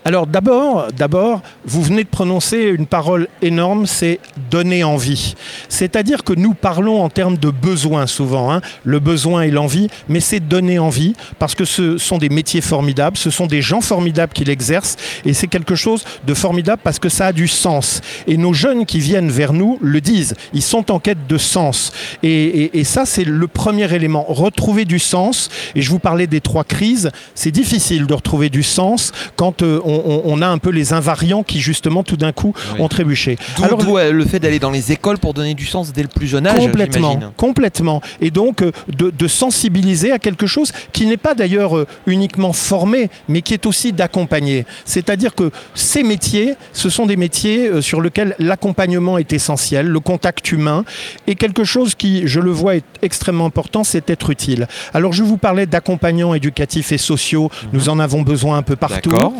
Alors d'abord, d'abord, vous venez de prononcer une parole énorme, c'est donner envie. C'est-à-dire que nous parlons en termes de besoins souvent, hein, le besoin et l'envie, mais c'est donner envie parce que ce sont des métiers formidables, ce sont des gens formidables qui l'exercent et c'est quelque chose de formidable parce que ça a du sens. Et nos jeunes qui viennent vers nous le disent, ils sont en quête de sens. Et ça, c'est le premier élément, retrouver du sens. Et je vous parlais des trois crises, c'est difficile de retrouver du sens quand euh, on on, on a un peu les invariants qui justement tout d'un coup Oui. ont trébuché. Alors, euh, le fait d'aller dans les écoles pour donner du sens dès le plus jeune âge. Complètement, complètement. Et donc euh, de, de sensibiliser à quelque chose qui n'est pas d'ailleurs euh, uniquement formé, mais qui est aussi d'accompagner. C'est-à-dire que ces métiers, ce sont des métiers sur lesquels l'accompagnement est essentiel, le contact humain, et quelque chose qui, je le vois, est extrêmement important, c'est être utile. Alors je vous parlais d'accompagnants éducatifs et sociaux, nous en avons besoin un peu partout. D'accord.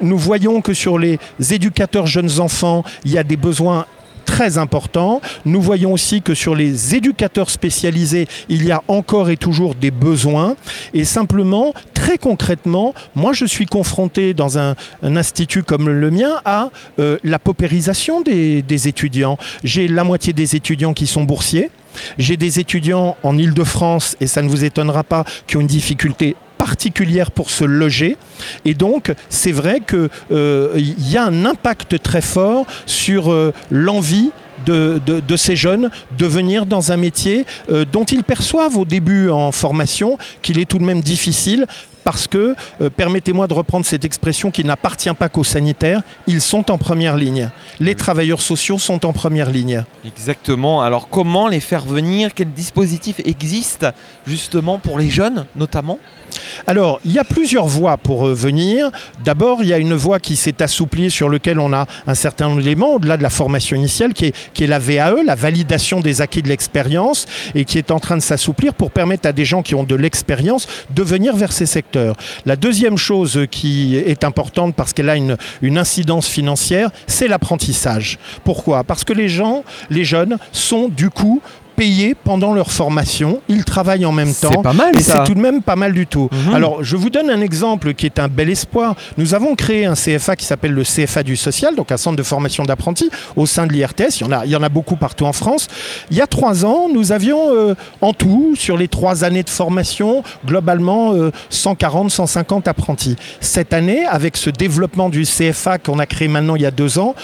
Nous, voyons que sur les éducateurs jeunes enfants, il y a des besoins très importants. Nous voyons aussi que sur les éducateurs spécialisés, il y a encore et toujours des besoins. Et simplement, très concrètement, moi je suis confronté dans un, un institut comme le mien à euh, la paupérisation des, des étudiants. J'ai la moitié des étudiants qui sont boursiers. J'ai des étudiants en Ile-de-France, et ça ne vous étonnera pas, qui ont une difficulté particulière pour se loger. Et donc, c'est vrai qu'il y a un impact très fort sur euh, l'envie de, de- de ces jeunes de venir dans un métier euh, dont ils perçoivent au début en formation qu'il est tout de même difficile parce que, euh, permettez-moi de reprendre cette expression qui n'appartient pas qu'aux sanitaires, ils sont en première ligne. Les travailleurs sociaux sont en première ligne. Exactement. Alors comment les faire venir? Quel dispositif existe justement pour les jeunes notamment? Alors, il y a plusieurs voies pour euh, venir. D'abord, il y a une voie qui s'est assouplie sur laquelle on a un certain d'éléments, au-delà de la formation initiale, qui est, qui la VAE, la validation des acquis de l'expérience, et qui est en train de s'assouplir pour permettre à des gens qui ont de l'expérience de venir vers ces secteurs. La deuxième chose qui est importante parce qu'elle a une, une incidence financière, c'est l'apprentissage. Pourquoi? Parce que les gens, les jeunes, sont du coup payés pendant leur formation, ils travaillent en même temps. C'est pas mal Et ça. c'est tout de même pas mal du tout. Mhm. Alors, je vous donne un exemple qui est un bel espoir. Nous avons créé un CFA qui s'appelle le CFA du social, donc un centre de formation d'apprentis au sein de l'IRTS. Il y, en a, il y en a beaucoup partout en France. Il y a trois ans, nous avions euh, en tout, sur les trois années de formation, globalement euh, 140, 150 apprentis. Cette année, avec ce développement du CFA qu'on a créé maintenant il y a deux ans,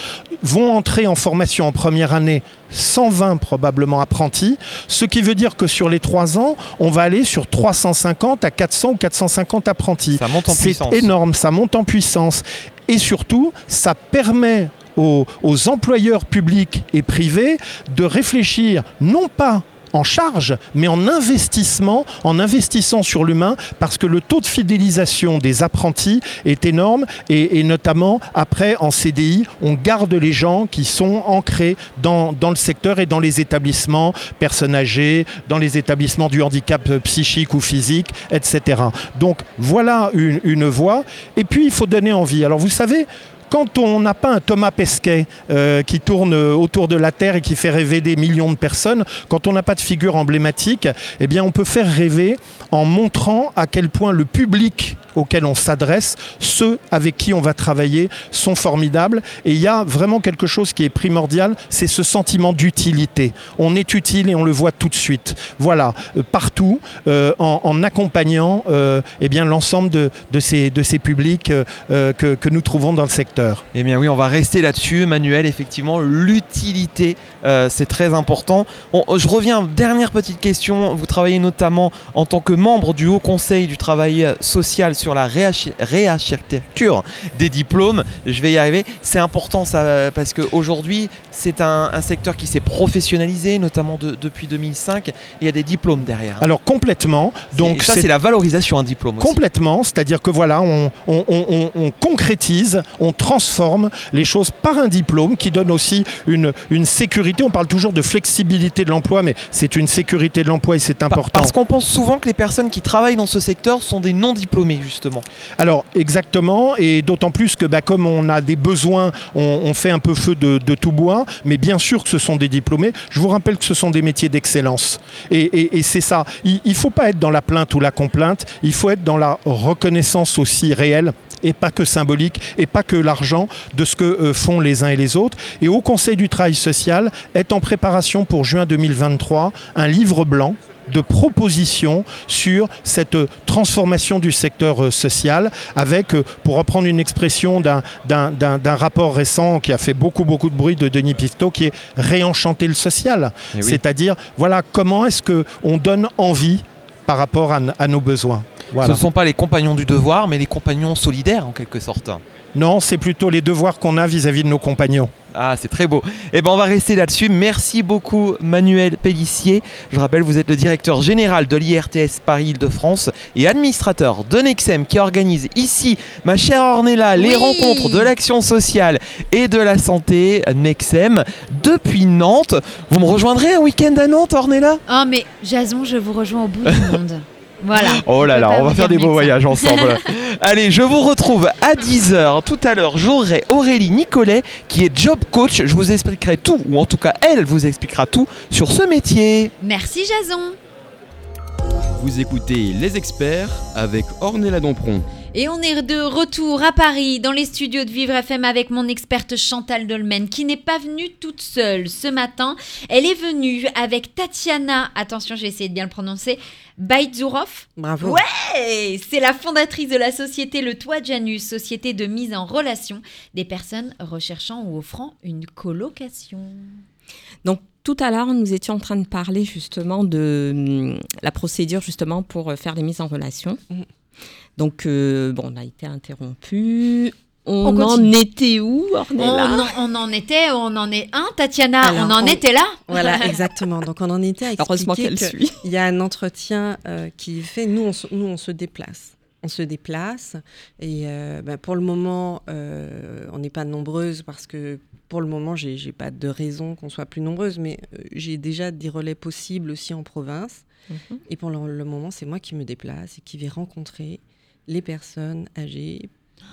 vont entrer en formation en première année 120 probablement apprentis, ce qui veut dire que sur les trois ans, on va aller sur 350 à 400 ou 450 apprentis. Ça monte en C'est puissance. énorme, ça monte en puissance. Et surtout, ça permet aux, aux employeurs publics et privés de réfléchir non pas en charge, mais en investissement, en investissant sur l'humain, parce que le taux de fidélisation des apprentis est énorme, et, notamment après en CDI, on garde les gens qui sont ancrés dans, le secteur et dans les établissements, personnes âgées, dans les établissements du handicap euh, psychique ou physique, etc. Donc voilà une voie. Et puis il faut donner envie. Alors vous savez, quand on n'a pas un Thomas Pesquet euh, qui tourne euh, autour de la Terre et qui fait rêver des millions de personnes, quand on n'a pas de figure emblématique, eh bien on peut faire rêver en montrant à quel point le public auquel on s'adresse, ceux avec qui on va travailler, sont formidables. Et il y a vraiment quelque chose qui est primordial, c'est ce sentiment d'utilité. On est utile et on le voit tout de suite. Voilà, euh, partout, euh, en, accompagnant euh, eh bien l'ensemble de, ces, de ces publics que, que nous trouvons dans le secteur. Eh bien oui, on va rester là-dessus, Manuel. Effectivement, l'utilité, c'est très important. Je reviens, dernière petite question. Vous travaillez notamment en tant que membre du Haut Conseil du Travail Social sur la réarchi- réarchitecture des diplômes. Je vais y arriver. C'est important ça, parce qu'aujourd'hui, c'est un, un secteur qui s'est professionnalisé, notamment de- depuis 2005. et Il y a des diplômes derrière. Alors complètement. Donc ça, c'est la valorisation un diplôme aussi. Complètement, c'est-à-dire que voilà, on, on- on- on- on concrétise, on transforme les choses par un diplôme qui donne aussi une, une sécurité. On parle toujours de flexibilité de l'emploi, mais c'est une sécurité de l'emploi et c'est important. Parce qu'on pense souvent que les personnes qui travaillent dans ce secteur sont des non-diplômés, Alors exactement, et d'autant plus que bah, comme on a des besoins, on, fait un peu feu de, tout bois, mais bien sûr que ce sont des diplômés. Je vous rappelle que ce sont des métiers d'excellence. Et c'est ça, il ne faut pas être dans la plainte ou la complainte, il faut être dans la reconnaissance aussi réelle et pas que symbolique, et pas que l'argent de ce que euh, font les uns et les autres. Et au Conseil du travail social est en préparation pour juin 2023 un livre blanc de propositions sur cette transformation du secteur euh, social avec, euh, pour reprendre une expression d'un- d'un d'un- d'un rapport récent qui a fait beaucoup beaucoup de bruit de Denis Pisto, qui est réenchanter le social. Eh oui. C'est-à-dire, voilà, comment est-ce qu'on donne envie par rapport à, à nos besoins. Ce ne sont pas les compagnons du devoir, mais les compagnons solidaires en quelque sorte. Non, c'est plutôt les devoirs qu'on a vis-à-vis de nos compagnons. Ah, c'est très beau. Eh ben, on va rester là-dessus. Merci beaucoup, Manuel Pellissier. Je rappelle, vous êtes le directeur général de l'IRTS Paris-Île-de-France et administrateur de Nexem qui organise ici, ma chère Ornella, les Oui. rencontres de l'action sociale et de la santé Nexem depuis Nantes. Vous me rejoindrez un week-end à Nantes, Ornella? Oh, mais Jason, je vous rejoins au bout du monde. Voilà. Oh là là, on va faire des beaux voyages ensemble. [laughs] Allez, je vous retrouve à 10h. Tout à l'heure, j'aurai Aurélie Nicolet qui est job coach. Je vous expliquerai tout, ou en tout cas, elle vous expliquera tout sur ce métier. Merci Jason. Vous écoutez Les Experts avec Ornella Dompron. Et on est de retour à Paris, dans les studios de Vivre FM avec mon experte Chantal Dolmen, qui n'est pas venue toute seule ce matin. Elle est venue avec Tatiana, attention, j'ai essayé de bien le prononcer, Baïtzourov. Bravo. Ouais, c'est la fondatrice de la société Le Toit Janus, société de mise en relation des personnes recherchant ou offrant une colocation. Donc tout à l'heure, nous étions en train de parler justement de hum, la procédure justement pour euh, faire les mises en relation. Mhm. Donc euh, bon, on a été interrompu. On, On en était où, On Ornella en, on en était, on en est un, Tatiana, Alors, on en on- était là. Voilà, [laughs] exactement. Donc on en était à Heureusement expliquer qu'elle que suit. Il y a un entretien euh, qui est fait. Nous, on se, nous, on se déplace. On se déplace. Et euh, ben, pour le moment, euh, on n'est pas nombreuses parce que pour le moment, j'ai n'ai pas de raison qu'on soit plus nombreuses. Mais euh, j'ai déjà des relais possibles aussi en province. Mhm. Et pour le, le moment, c'est moi qui me déplace et qui vais rencontrer les personnes âgées.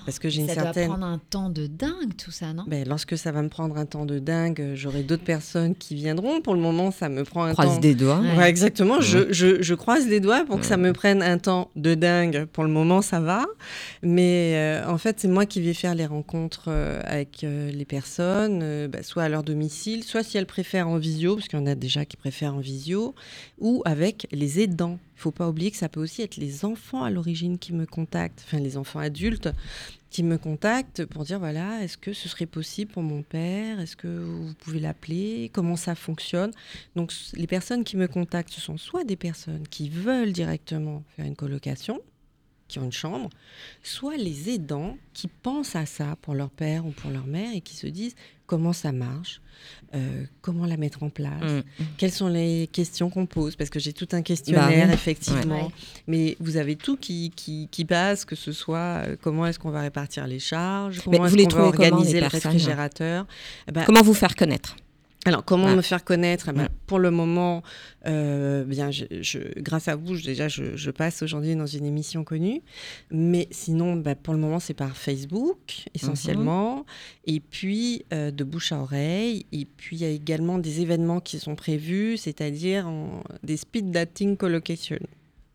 Parce que j'ai une Ça certaine. doit prendre un temps de dingue tout ça, non? Ben, lorsque ça va me prendre un temps de dingue, j'aurai d'autres personnes qui viendront. Pour le moment, ça me prend un Croise temps. des doigts. Ouais. Ouais, exactement. Je, je, je croise les doigts pour que ça me prenne un temps de dingue. Pour le moment, ça va. Mais euh, en fait, c'est moi qui vais faire les rencontres euh, avec euh, les personnes, euh, bah, soit à leur domicile, soit si elles préfèrent en visio, parce qu'il y en a déjà qui préfèrent en visio, ou avec les aidants. Il faut pas oublier que ça peut aussi être les enfants à l'origine qui me contactent, enfin les enfants adultes qui me contactent pour dire voilà, est-ce que ce serait possible pour mon père? Est-ce que vous pouvez l'appeler? Comment ça fonctionne? Donc les personnes qui me contactent, ce sont soit des personnes qui veulent directement faire une colocation, qui ont une chambre, soit les aidants qui pensent à ça pour leur père ou pour leur mère et qui se disent comment ça marche, euh, comment la mettre en place, Mm. quelles sont les questions qu'on pose, parce que j'ai tout un questionnaire, Bah oui. effectivement. Ouais. Mais vous avez tout qui, qui, qui passe, que ce soit euh, comment est-ce qu'on va répartir les charges, comment vous est-ce qu'on va organiser le réfrigérateur? Eh ben, Comment vous faire connaître? Alors, comment Ah. me faire connaître? Eh ben, Mm. Pour le moment, euh, bien, je, je- grâce à vous, je- déjà, je, je passe aujourd'hui dans une émission connue. Mais sinon, bah, pour le moment, c'est par Facebook, essentiellement. Et puis, euh, de bouche à oreille. Et puis, il y a également des événements qui sont prévus, c'est-à-dire des speed dating collocation.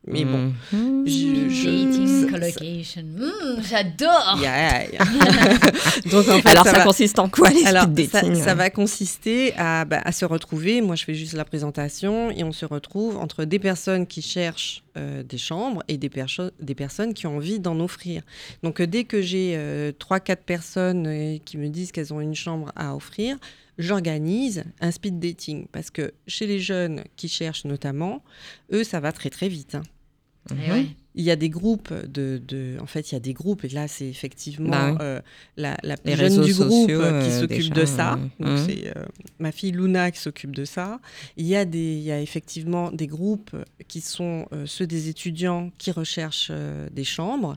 Mais bon, Mhm. je- je- Dating, ça- collocation. Hmm, J'adore. Yeah, yeah. [laughs] Donc, en fait, Alors ça, va- consiste en quoi les Alors, speed ça, dating ça va consister à, bah, à se retrouver. Moi, je fais juste la présentation et on se retrouve entre des personnes qui cherchent euh, des chambres et des, perso- des personnes qui ont envie d'en offrir. Donc, euh, dès que j'ai euh, trois, quatre personnes euh, qui me disent qu'elles ont une chambre à offrir, j'organise un speed dating. Parce que chez les jeunes qui cherchent notamment, eux, ça va très, très vite. hein. Eh ouais. Il y a des groupes de, de- en fait, il y a des groupes et là c'est effectivement Bah oui. euh, la, la plus jeune du groupe sociaux, qui euh, s'occupe de ça. euh, Donc c'est euh, ma fille Luna qui s'occupe de ça. Il y a des, il y a effectivement des groupes qui sont euh, ceux des étudiants qui recherchent euh, des chambres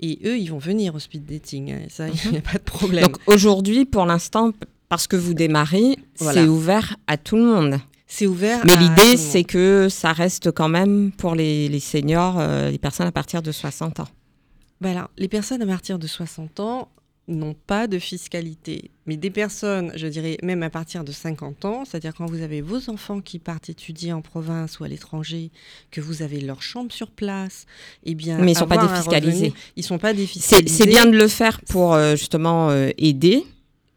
et eux ils vont venir au speed dating. hein, et ça il n'y a pas de problème. Donc aujourd'hui, pour l'instant, parce que vous démarrez, Voilà. c'est ouvert à tout le monde. C'est ouvert. Mais l'idée, c'est que ça reste quand même pour les, les seniors, euh, les personnes à partir de 60 ans. Bah alors, les personnes à partir de 60 ans n'ont pas de fiscalité. Mais des personnes, je dirais même à partir de 50 ans, c'est-à-dire quand vous avez vos enfants qui partent étudier en province ou à l'étranger, que vous avez leur chambre sur place, eh bien, Mais ils sont pas défiscalisés. revenu- ils sont pas défiscalisés. c'est bien de le faire pour euh, justement euh, aider.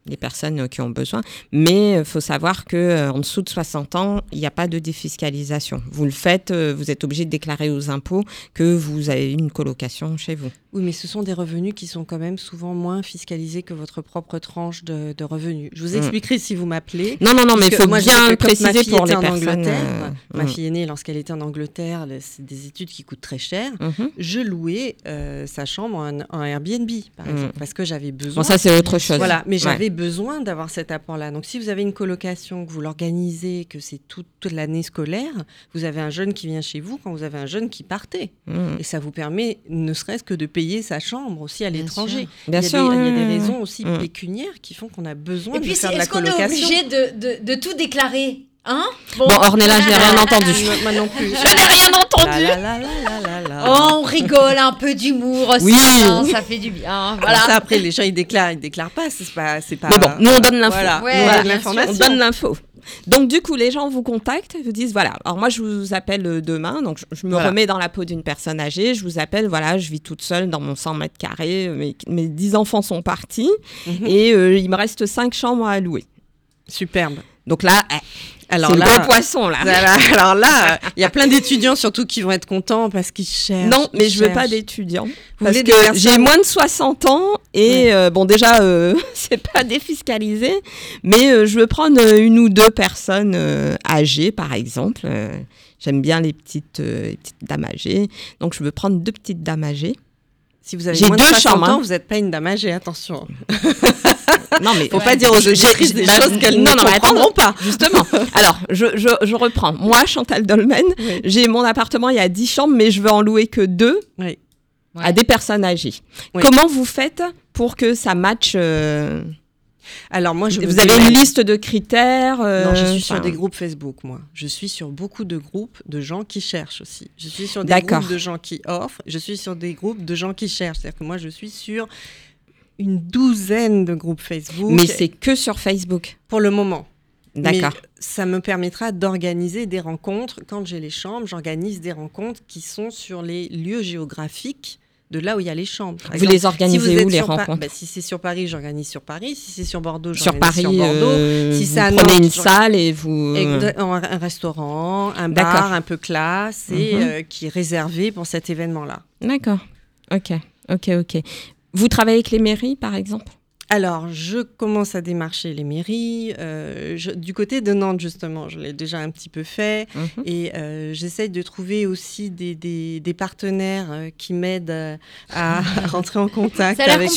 Les personnes euh, qui ont besoin. Mais il faut savoir que euh, en dessous de 60 ans, il n'y a pas de défiscalisation. Vous le faites, euh, vous êtes obligé de déclarer aux impôts que vous avez une colocation chez vous. Oui, mais ce sont des revenus qui sont quand même souvent moins fiscalisés que votre propre tranche de, de revenus. Je vous Mm. expliquerai si vous m'appelez. Non, non, non, mais il faut moi, bien préciser pour les personnes. Angleterre, euh, ma mm. fille aînée, lorsqu'elle était en Angleterre, le- c'est des études qui coûtent très cher. Mhm. Je louais euh, sa chambre en, en Airbnb, par Mm. parce que j'avais besoin. Bon, ça, c'est autre chose. Voilà, mais Ouais. Besoin d'avoir cet apport-là. Donc, si vous avez une colocation, que vous l'organisez, que c'est toute, toute l'année scolaire, vous avez un jeune qui vient chez vous quand vous avez un jeune qui partait. Mm. Et ça vous permet, ne serait-ce que de payer sa chambre aussi à Bien l'étranger. sûr. Il y Bien sûr. il y a des raisons aussi Mm. pécuniaires qui font qu'on a besoin Et de puis, faire de la est-ce qu'on est colocation. obligé de, de, de tout déclarer? Hein Bon, Ornella, je n'ai rien entendu. Moi, moi non plus. Je n'ai rien entendu. La, la, la, la, la, la. Oh, on rigole un peu d'humour aussi, Oui. hein, ça fait du bien. Voilà. Voilà. Ça, après, les gens, ils déclarent, ils déclarent pas. C'est pas, c'est pas. Mais bon, nous, on donne l'info. Voilà, Ouais, nous, on donne sûr. l'information. On donne l'info. Donc du coup, les gens vous contactent, vous disent voilà. Alors moi, je vous appelle euh, demain, donc je, je me Voilà. remets dans la peau d'une personne âgée. Je vous appelle, voilà, je vis toute seule dans mon 100 mètres carrés. Mes, mes 10 enfants sont partis Mhm. et euh, il me reste 5 chambres à louer. Superbe. Donc là, eh, Alors le là, gros poisson là. Voilà, [laughs] alors là, [laughs] il y a plein d'étudiants surtout qui vont être contents parce qu'ils cherchent. Non, mais je veux pas cherchent. d'étudiants. Parce que j'ai moins de 60 ans et euh, bon déjà euh, [laughs] c'est pas défiscalisé, mais euh, je veux prendre euh, une ou deux personnes âgées par exemple. J'aime bien les petites, les petites dames âgées, donc je veux prendre deux petites dames âgées. Si vous avez moins de deux 60 chambres, ans, hein. vous n'êtes pas une dame âgée, attention. [laughs] Non mais Faut pas dire aux auditrices des bah, choses qu'elles non, ne non, comprendront pas. Justement. Alors, je, je, je reprends. Moi, Chantal Dolmen, Oui. j'ai mon appartement, il y a 10 chambres, mais je veux en louer que deux Oui. à des personnes âgées. Oui. Comment vous faites pour que ça matche euh, Alors moi, je Vous vous avez une liste de critères euh, Non, je suis sur enfin, des groupes Facebook, moi. Je suis sur beaucoup de groupes de gens qui cherchent aussi. Je suis sur des groupes de gens qui offrent. Je suis sur des groupes de gens qui cherchent. C'est-à-dire que moi, je suis sur une douzaine de groupes Facebook. Mais c'est que sur Facebook. pour le moment. D'accord. Ça me permettra d'organiser des rencontres. Quand j'ai les chambres, j'organise des rencontres qui sont sur les lieux géographiques de là où il y a les chambres. Par Vous exemple, les organisez si vous où les sur rencontres bah, Si c'est sur Paris, j'organise sur Paris. Si c'est sur Bordeaux, Sur j'organise Paris, sur Bordeaux. euh, Si vous prenez Nantes, une salle et vous. Exa- Un, restaurant, un bar un peu classe et Mhm. euh, qui est réservé pour cet événement-là. D'accord. Ok. Ok. Ok. Vous travaillez avec les mairies, par exemple? Alors, je commence à démarcher les mairies. euh, je- du côté de Nantes, justement, je l'ai déjà un petit peu fait. Mhm. Et euh, j'essaye de trouver aussi des, des- des partenaires euh, qui m'aident euh, à [laughs] rentrer en contact avec donc,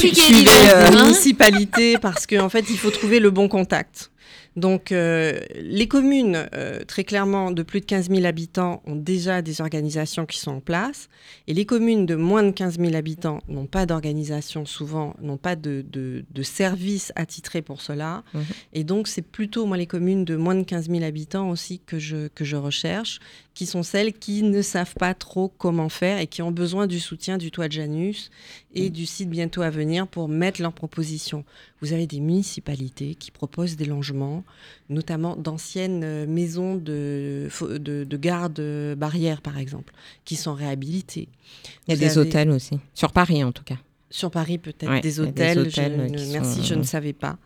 euh, hein. municipalités parce qu'en fait, il faut trouver le bon contact. Donc, euh, les communes, euh, très clairement, de plus de 15 000 habitants ont déjà des organisations qui sont en place. Et les communes de moins de 15 000 habitants n'ont pas d'organisation, souvent, n'ont pas de, de, de service attitré pour cela. Mhm. Et donc, c'est plutôt, moi, les communes de moins de 15 000 habitants aussi que je, que je recherche, qui sont celles qui ne savent pas trop comment faire et qui ont besoin du soutien du toit de Janus et du site bientôt à venir pour mettre leurs propositions. Vous avez des municipalités qui proposent des logements, notamment d'anciennes euh, maisons de, de, de garde euh, barrières, par exemple, qui sont réhabilitées. Il y a Vous des avez- hôtels aussi. Sur Paris, en tout cas. Sur Paris, peut-être Ouais, des hôtels. je ne- merci, sont- je ne savais pas.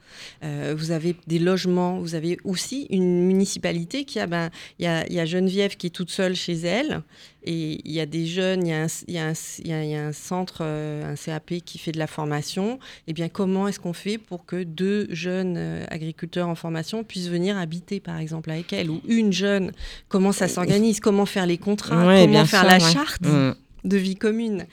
Euh, vous avez des logements. Vous avez aussi une municipalité qui a, ben, il y a, il y a Geneviève qui est toute seule chez elle, et il y a des jeunes. Il y a un, il y y a- un centre, euh, un CAP qui fait de la formation. Eh bien, comment est-ce qu'on fait pour que deux jeunes euh, agriculteurs en formation puissent venir habiter, par exemple, avec elle, ou une jeune Comment ça s'organise Comment faire les contrats Ouais, Comment bien faire sûr, la ouais. charte? Mm. De vie commune.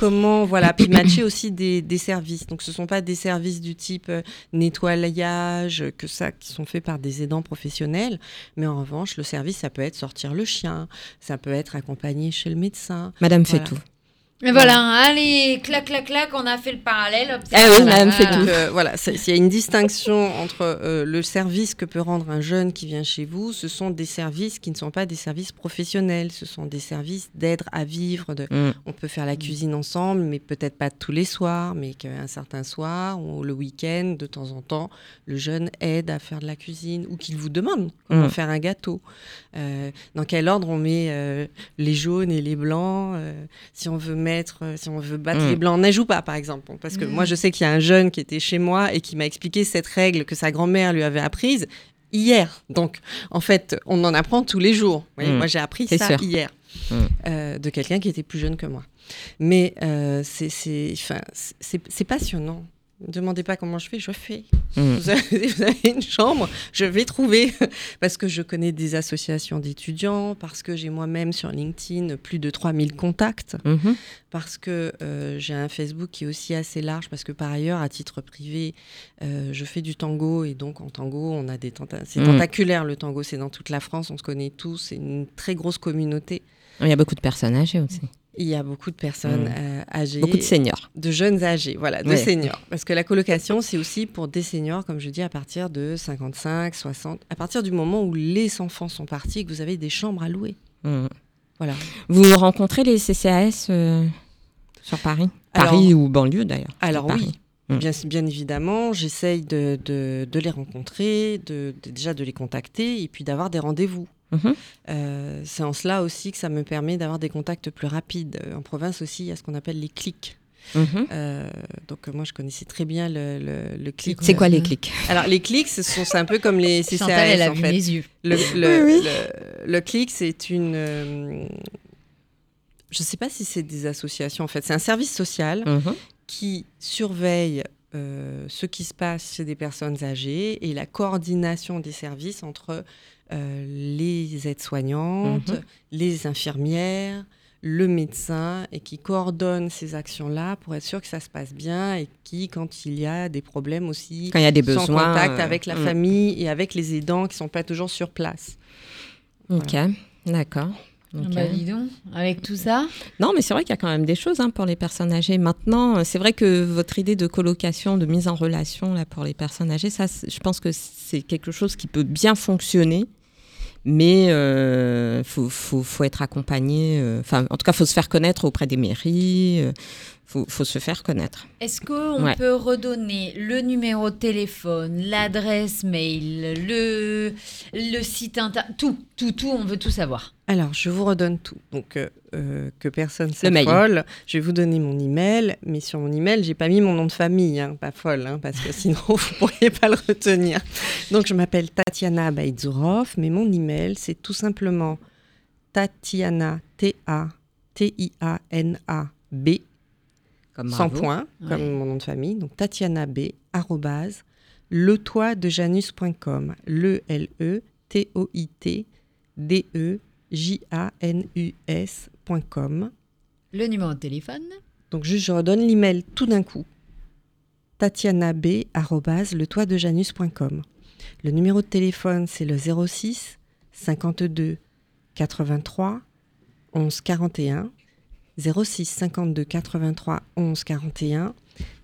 Comment, voilà, puis matcher [coughs] aussi des, des services. Donc, ce ne sont pas des services du type euh, nettoyage, que ça, qui sont faits par des aidants professionnels. Mais en revanche, le service, ça peut être sortir le chien, ça peut être accompagner chez le médecin. Madame fait tout. Et voilà, allez, clac, clac, clac, on a fait le parallèle. Eh oui, ça, madame fait voilà. Donc, euh, voilà, c'est- il y a une distinction entre euh, le service que peut rendre un jeune qui vient chez vous. Ce sont des services qui ne sont pas des services professionnels. Ce sont des services d'aide à vivre, de, Mm. On peut faire la cuisine ensemble, mais peut-être pas tous les soirs, mais qu'un certain soir ou le week-end, de temps en temps, le jeune aide à faire de la cuisine ou qu'il vous demande comment Mm. faire un gâteau. Euh, dans quel ordre on met euh, les jaunes et les blancs euh, Si on veut mettre mettre, euh, si on veut battre Mm. les blancs neige ou pas, par exemple. Parce que moi, je sais qu'il y a un jeune qui était chez moi et qui m'a expliqué cette règle que sa grand-mère lui avait apprise hier. Donc, en fait, on en apprend tous les jours. Voyez, Mm. Moi, j'ai appris ça sûr. hier Mm. euh, de quelqu'un qui était plus jeune que moi. Mais euh, c'est passionnant. Ne me demandez pas comment je fais, je fais. Mm. [laughs] Vous, avez, vous avez une chambre, je vais trouver. [laughs] Parce que je connais des associations d'étudiants, parce que j'ai moi-même sur LinkedIn plus de 3000 contacts, Mhm. parce que euh, j'ai un Facebook qui est aussi assez large, parce que par ailleurs, à titre privé, euh, je fais du tango, et donc en tango, on a des tenta- c'est Mm. tentaculaire le tango, c'est dans toute la France, on se connaît tous, c'est une très grosse communauté. Il y a beaucoup de personnes âgées aussi. Il y a beaucoup de personnes Mm. euh, âgées. Beaucoup de seniors. De jeunes âgés, voilà, de Ouais. seniors. Parce que la colocation, c'est aussi pour des seniors, comme je dis, à partir de 55, 60, à partir du moment où les enfants sont partis et que vous avez des chambres à louer. Mm. Voilà. Vous rencontrez les CCAS euh, sur Paris? Alors- Paris ou banlieue d'ailleurs Alors Paris. oui, Mm. bien, bien évidemment, j'essaye de, de- de les rencontrer, de, de- déjà de les contacter et puis d'avoir des rendez-vous. Mhm. Euh, c'est en cela aussi que ça me permet d'avoir des contacts plus rapides. Euh, En province aussi, il y a ce qu'on appelle les clics. Mhm. Euh, donc moi, je connaissais très bien le, le, le clic. C'est quoi les clics? Alors les clics, ce sont c'est un peu comme les CCAS Chantal, elle a en vu fait. mes yeux. Le, le, Oui, oui. le- le clic, c'est une. euh, je ne sais pas si c'est des associations en fait. C'est un service social Mhm. qui surveille euh, ce qui se passe chez des personnes âgées et la coordination des services entre euh, les aides-soignantes, Mhm. les infirmières, le médecin et qui coordonne ces actions-là pour être sûr que ça se passe bien et qui, quand il y a des problèmes aussi, Quand il y a des sont en besoins. contact euh, avec la mm. famille et avec les aidants qui sont pas toujours sur place. Ok, d'accord. Ok. Bah, dis donc, avec tout ça. Non, mais c'est vrai qu'il y a quand même des choses hein, pour les personnes âgées. Maintenant, euh, c'est vrai que votre idée de colocation, de mise en relation là, pour les personnes âgées, ça, je pense que c'est quelque chose qui peut bien fonctionner. Mais il faut, faut, faut être accompagné. euh, Enfin, en tout cas, faut se faire connaître auprès des mairies. Il faut, faut se faire connaître. Est-ce qu'on Ouais. peut redonner le numéro de téléphone, l'adresse mail, le, le site internet, tout, tout, tout, on veut tout savoir. Alors, je vous redonne tout. Donc, euh, euh, que personne Le mail. s'affole. Je vais vous donner mon email, mais sur mon email, j'ai pas mis mon nom de famille, hein, pas folle, hein, parce que [laughs] sinon vous pourriez pas le retenir. Donc, je m'appelle Tatiana Baïdzourov, mais mon email, c'est tout simplement Tatiana T A T I A N A B Comme sans bravo. point, Ouais. comme mon nom de famille. Donc, Tatiana B arrobase letoitdejanus.com. Le L E T O I T D E J A N U S.com. Le numéro de téléphone. Donc juste je redonne l'email tout d'un coup. tatianab arobase letoitdejanus.com. Le numéro de téléphone c'est le 06 52 83 11 41 06 52 83 11 41.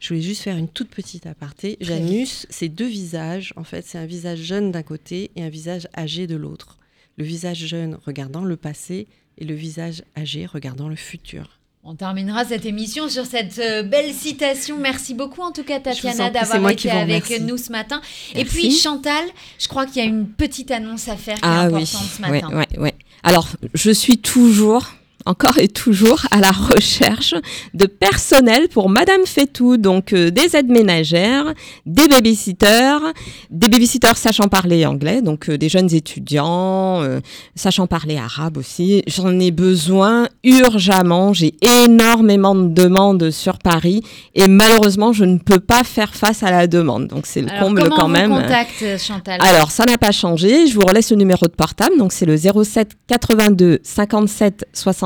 Je voulais juste faire une toute petite aparté. Janus, c'est deux visages. En fait, c'est un visage jeune d'un côté et un visage âgé de l'autre. Le visage jeune regardant le passé et le visage âgé regardant le futur. On terminera cette émission sur cette euh, belle citation. Merci beaucoup en tout cas Tatiana d'avoir été avec remercie. nous ce matin. Et puis Chantal, je crois qu'il y a une petite annonce à faire qui est Ah importante oui, ce ouais, matin. ouais, ouais. Alors, je suis toujours, encore et toujours, à la recherche de personnel pour Madame Fétou, donc euh, des aides ménagères, des babysitters, des babysitters sachant parler anglais, donc euh, des jeunes étudiants, euh, sachant parler arabe aussi. J'en ai besoin urgemment. J'ai énormément de demandes sur Paris et malheureusement, je ne peux pas faire face à la demande. Donc, c'est le Alors, comble quand vous même. contacte Chantal? Alors, ça n'a pas changé. Je vous relaisse le numéro de portable. Donc, c'est le 07 82 57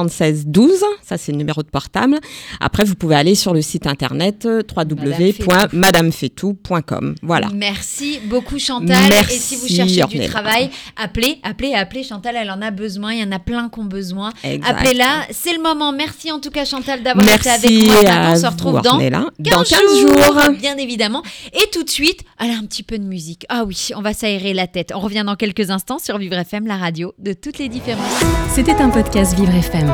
76 12. Ça, c'est le numéro de portable. Après, vous pouvez aller sur le site internet euh, www.madamefetou.com. Voilà. Merci beaucoup Chantal. Merci, et si vous cherchez du travail, appelez, appelez, appelez. Chantal, elle en a besoin. Il y en a plein qui ont besoin. Appelez-la. C'est le moment. Merci en tout cas Chantal d'avoir été avec Merci moi. On se retrouve dans Ornella. 15, Dans 15 jours. Bien évidemment. Et tout de suite, allez, un petit peu de musique. Ah oui, on va s'aérer la tête. On revient dans quelques instants sur Vivre FM, la radio de toutes les différences. C'était un podcast Vivre FM.